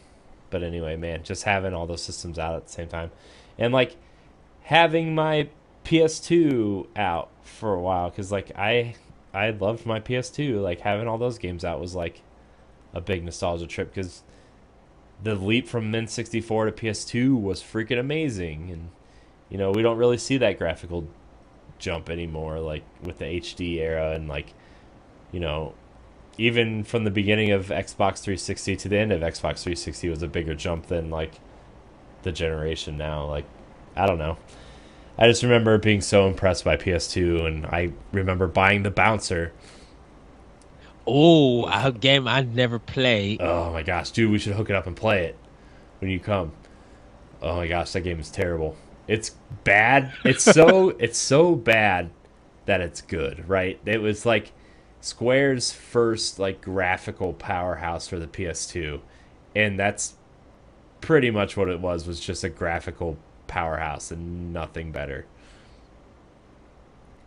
but anyway, man, just having all those systems out at the same time and like having my PS2 out for a while because like I I loved my PS2. Like having all those games out was like a big nostalgia trip because the leap from N64 to PS2 was freaking amazing, and you know we don't really see that graphical jump anymore, like with the HD era and like you know even from the beginning of Xbox 360 to the end of Xbox 360 was a bigger jump than like the generation now. Like, I don't know. I just remember being so impressed by PS2, and I remember buying the Bouncer. Oh, a game I never played. Oh my gosh, dude, we should hook it up and play it when you come. Oh my gosh, that game is terrible. It's bad. It's so it's so bad that it's good, right? It was like Square's first like graphical powerhouse for the PS2, and that's pretty much what it was was just a graphical powerhouse and nothing better.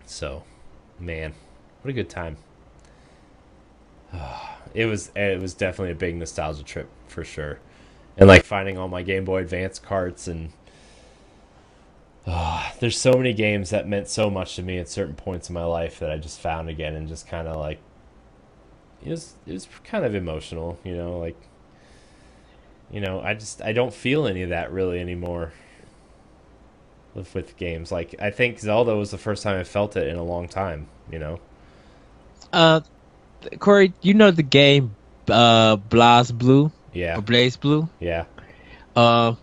So, man, what a good time. It was it was definitely a big nostalgia trip for sure. And like finding all my Game Boy Advance carts and uh, there's so many games that meant so much to me at certain points in my life that I just found again and just kind of like it was it was kind of emotional, you know, like you know, I just I don't feel any of that really anymore with with games. Like I think Zelda was the first time I felt it in a long time. You know. Uh, Corey, you know the game uh BlazBlue. Yeah. BlazBlue. Yeah. Uh,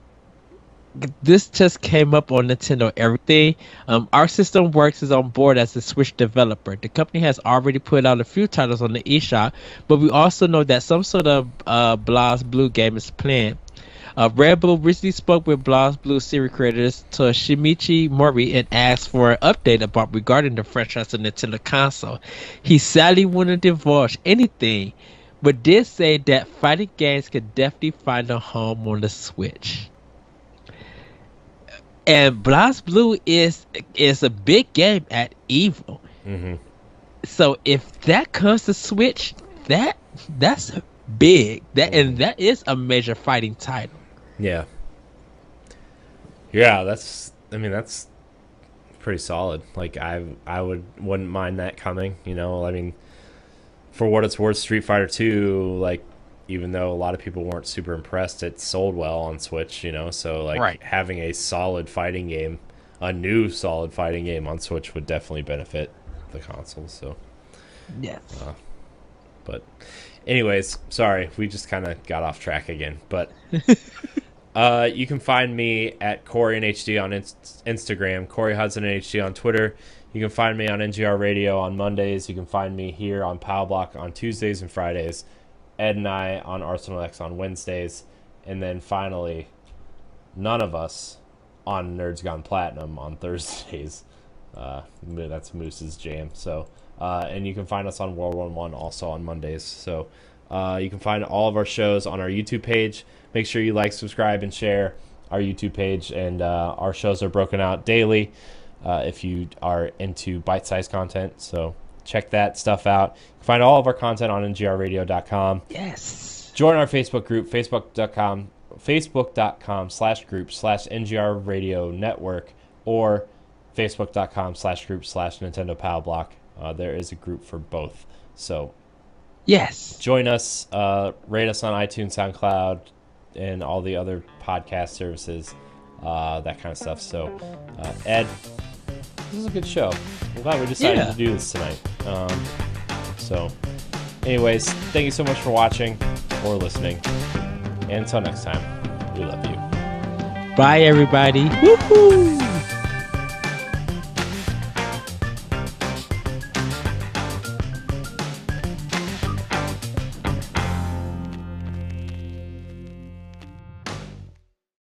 this just came up on Nintendo Everything. Um, Arc System Works is on board as a Switch developer. The company has already put out a few titles on the eShop, but we also know that some sort of uh, BlazBlue game is planned. Uh, Red Bull recently spoke with BlazBlue series creators Toshimichi Mori and asked for an update about regarding the franchise of Nintendo console. He sadly wouldn't divulge anything, but did say that fighting games could definitely find a home on the Switch. And BlazBlue is is a big game at Evo. Mm-hmm. So if that comes to Switch, that that's big. That and that is a major fighting title. Yeah. Yeah, that's. I mean, that's pretty solid. Like I, I would wouldn't mind that coming. You know, I mean, for what it's worth, Street Fighter Two, like, even though a lot of people weren't super impressed, it sold well on Switch. You know, so like Right. having a solid fighting game, a new solid fighting game on Switch would definitely benefit the console. So. Yes. But, anyways, sorry, we just kind of got off track again. But uh, you can find me at Corey and HD on inst- Instagram, Corey Hudson and HD on Twitter. You can find me on NGR Radio on Mondays. You can find me here on Pow Block on Tuesdays and Fridays. Ed and I on Arsenal X on Wednesdays. And then finally, none of us on Nerds Gone Platinum on Thursdays. Uh, that's Moose's jam. So, uh, and you can find us on World One One also on Mondays. So, uh, you can find all of our shows on our YouTube page. Make sure you like, subscribe, and share our YouTube page. And uh, our shows are broken out daily. Uh, if you are into bite-sized content, so check that stuff out. Find all of our content on ngrradio.com Yes. join our facebook group facebook.com facebook.com slash group slash ngr radio network or facebook.com slash group slash nintendo power block uh, there is a group for both so Yes. join us uh, rate us on itunes soundcloud and all the other podcast services uh, that kind of stuff so uh, ed this is a good show i'm glad we decided Yeah. to do this tonight um, so anyways thank you so much for watching or listening and until next time we love you Bye, everybody. Woohoo!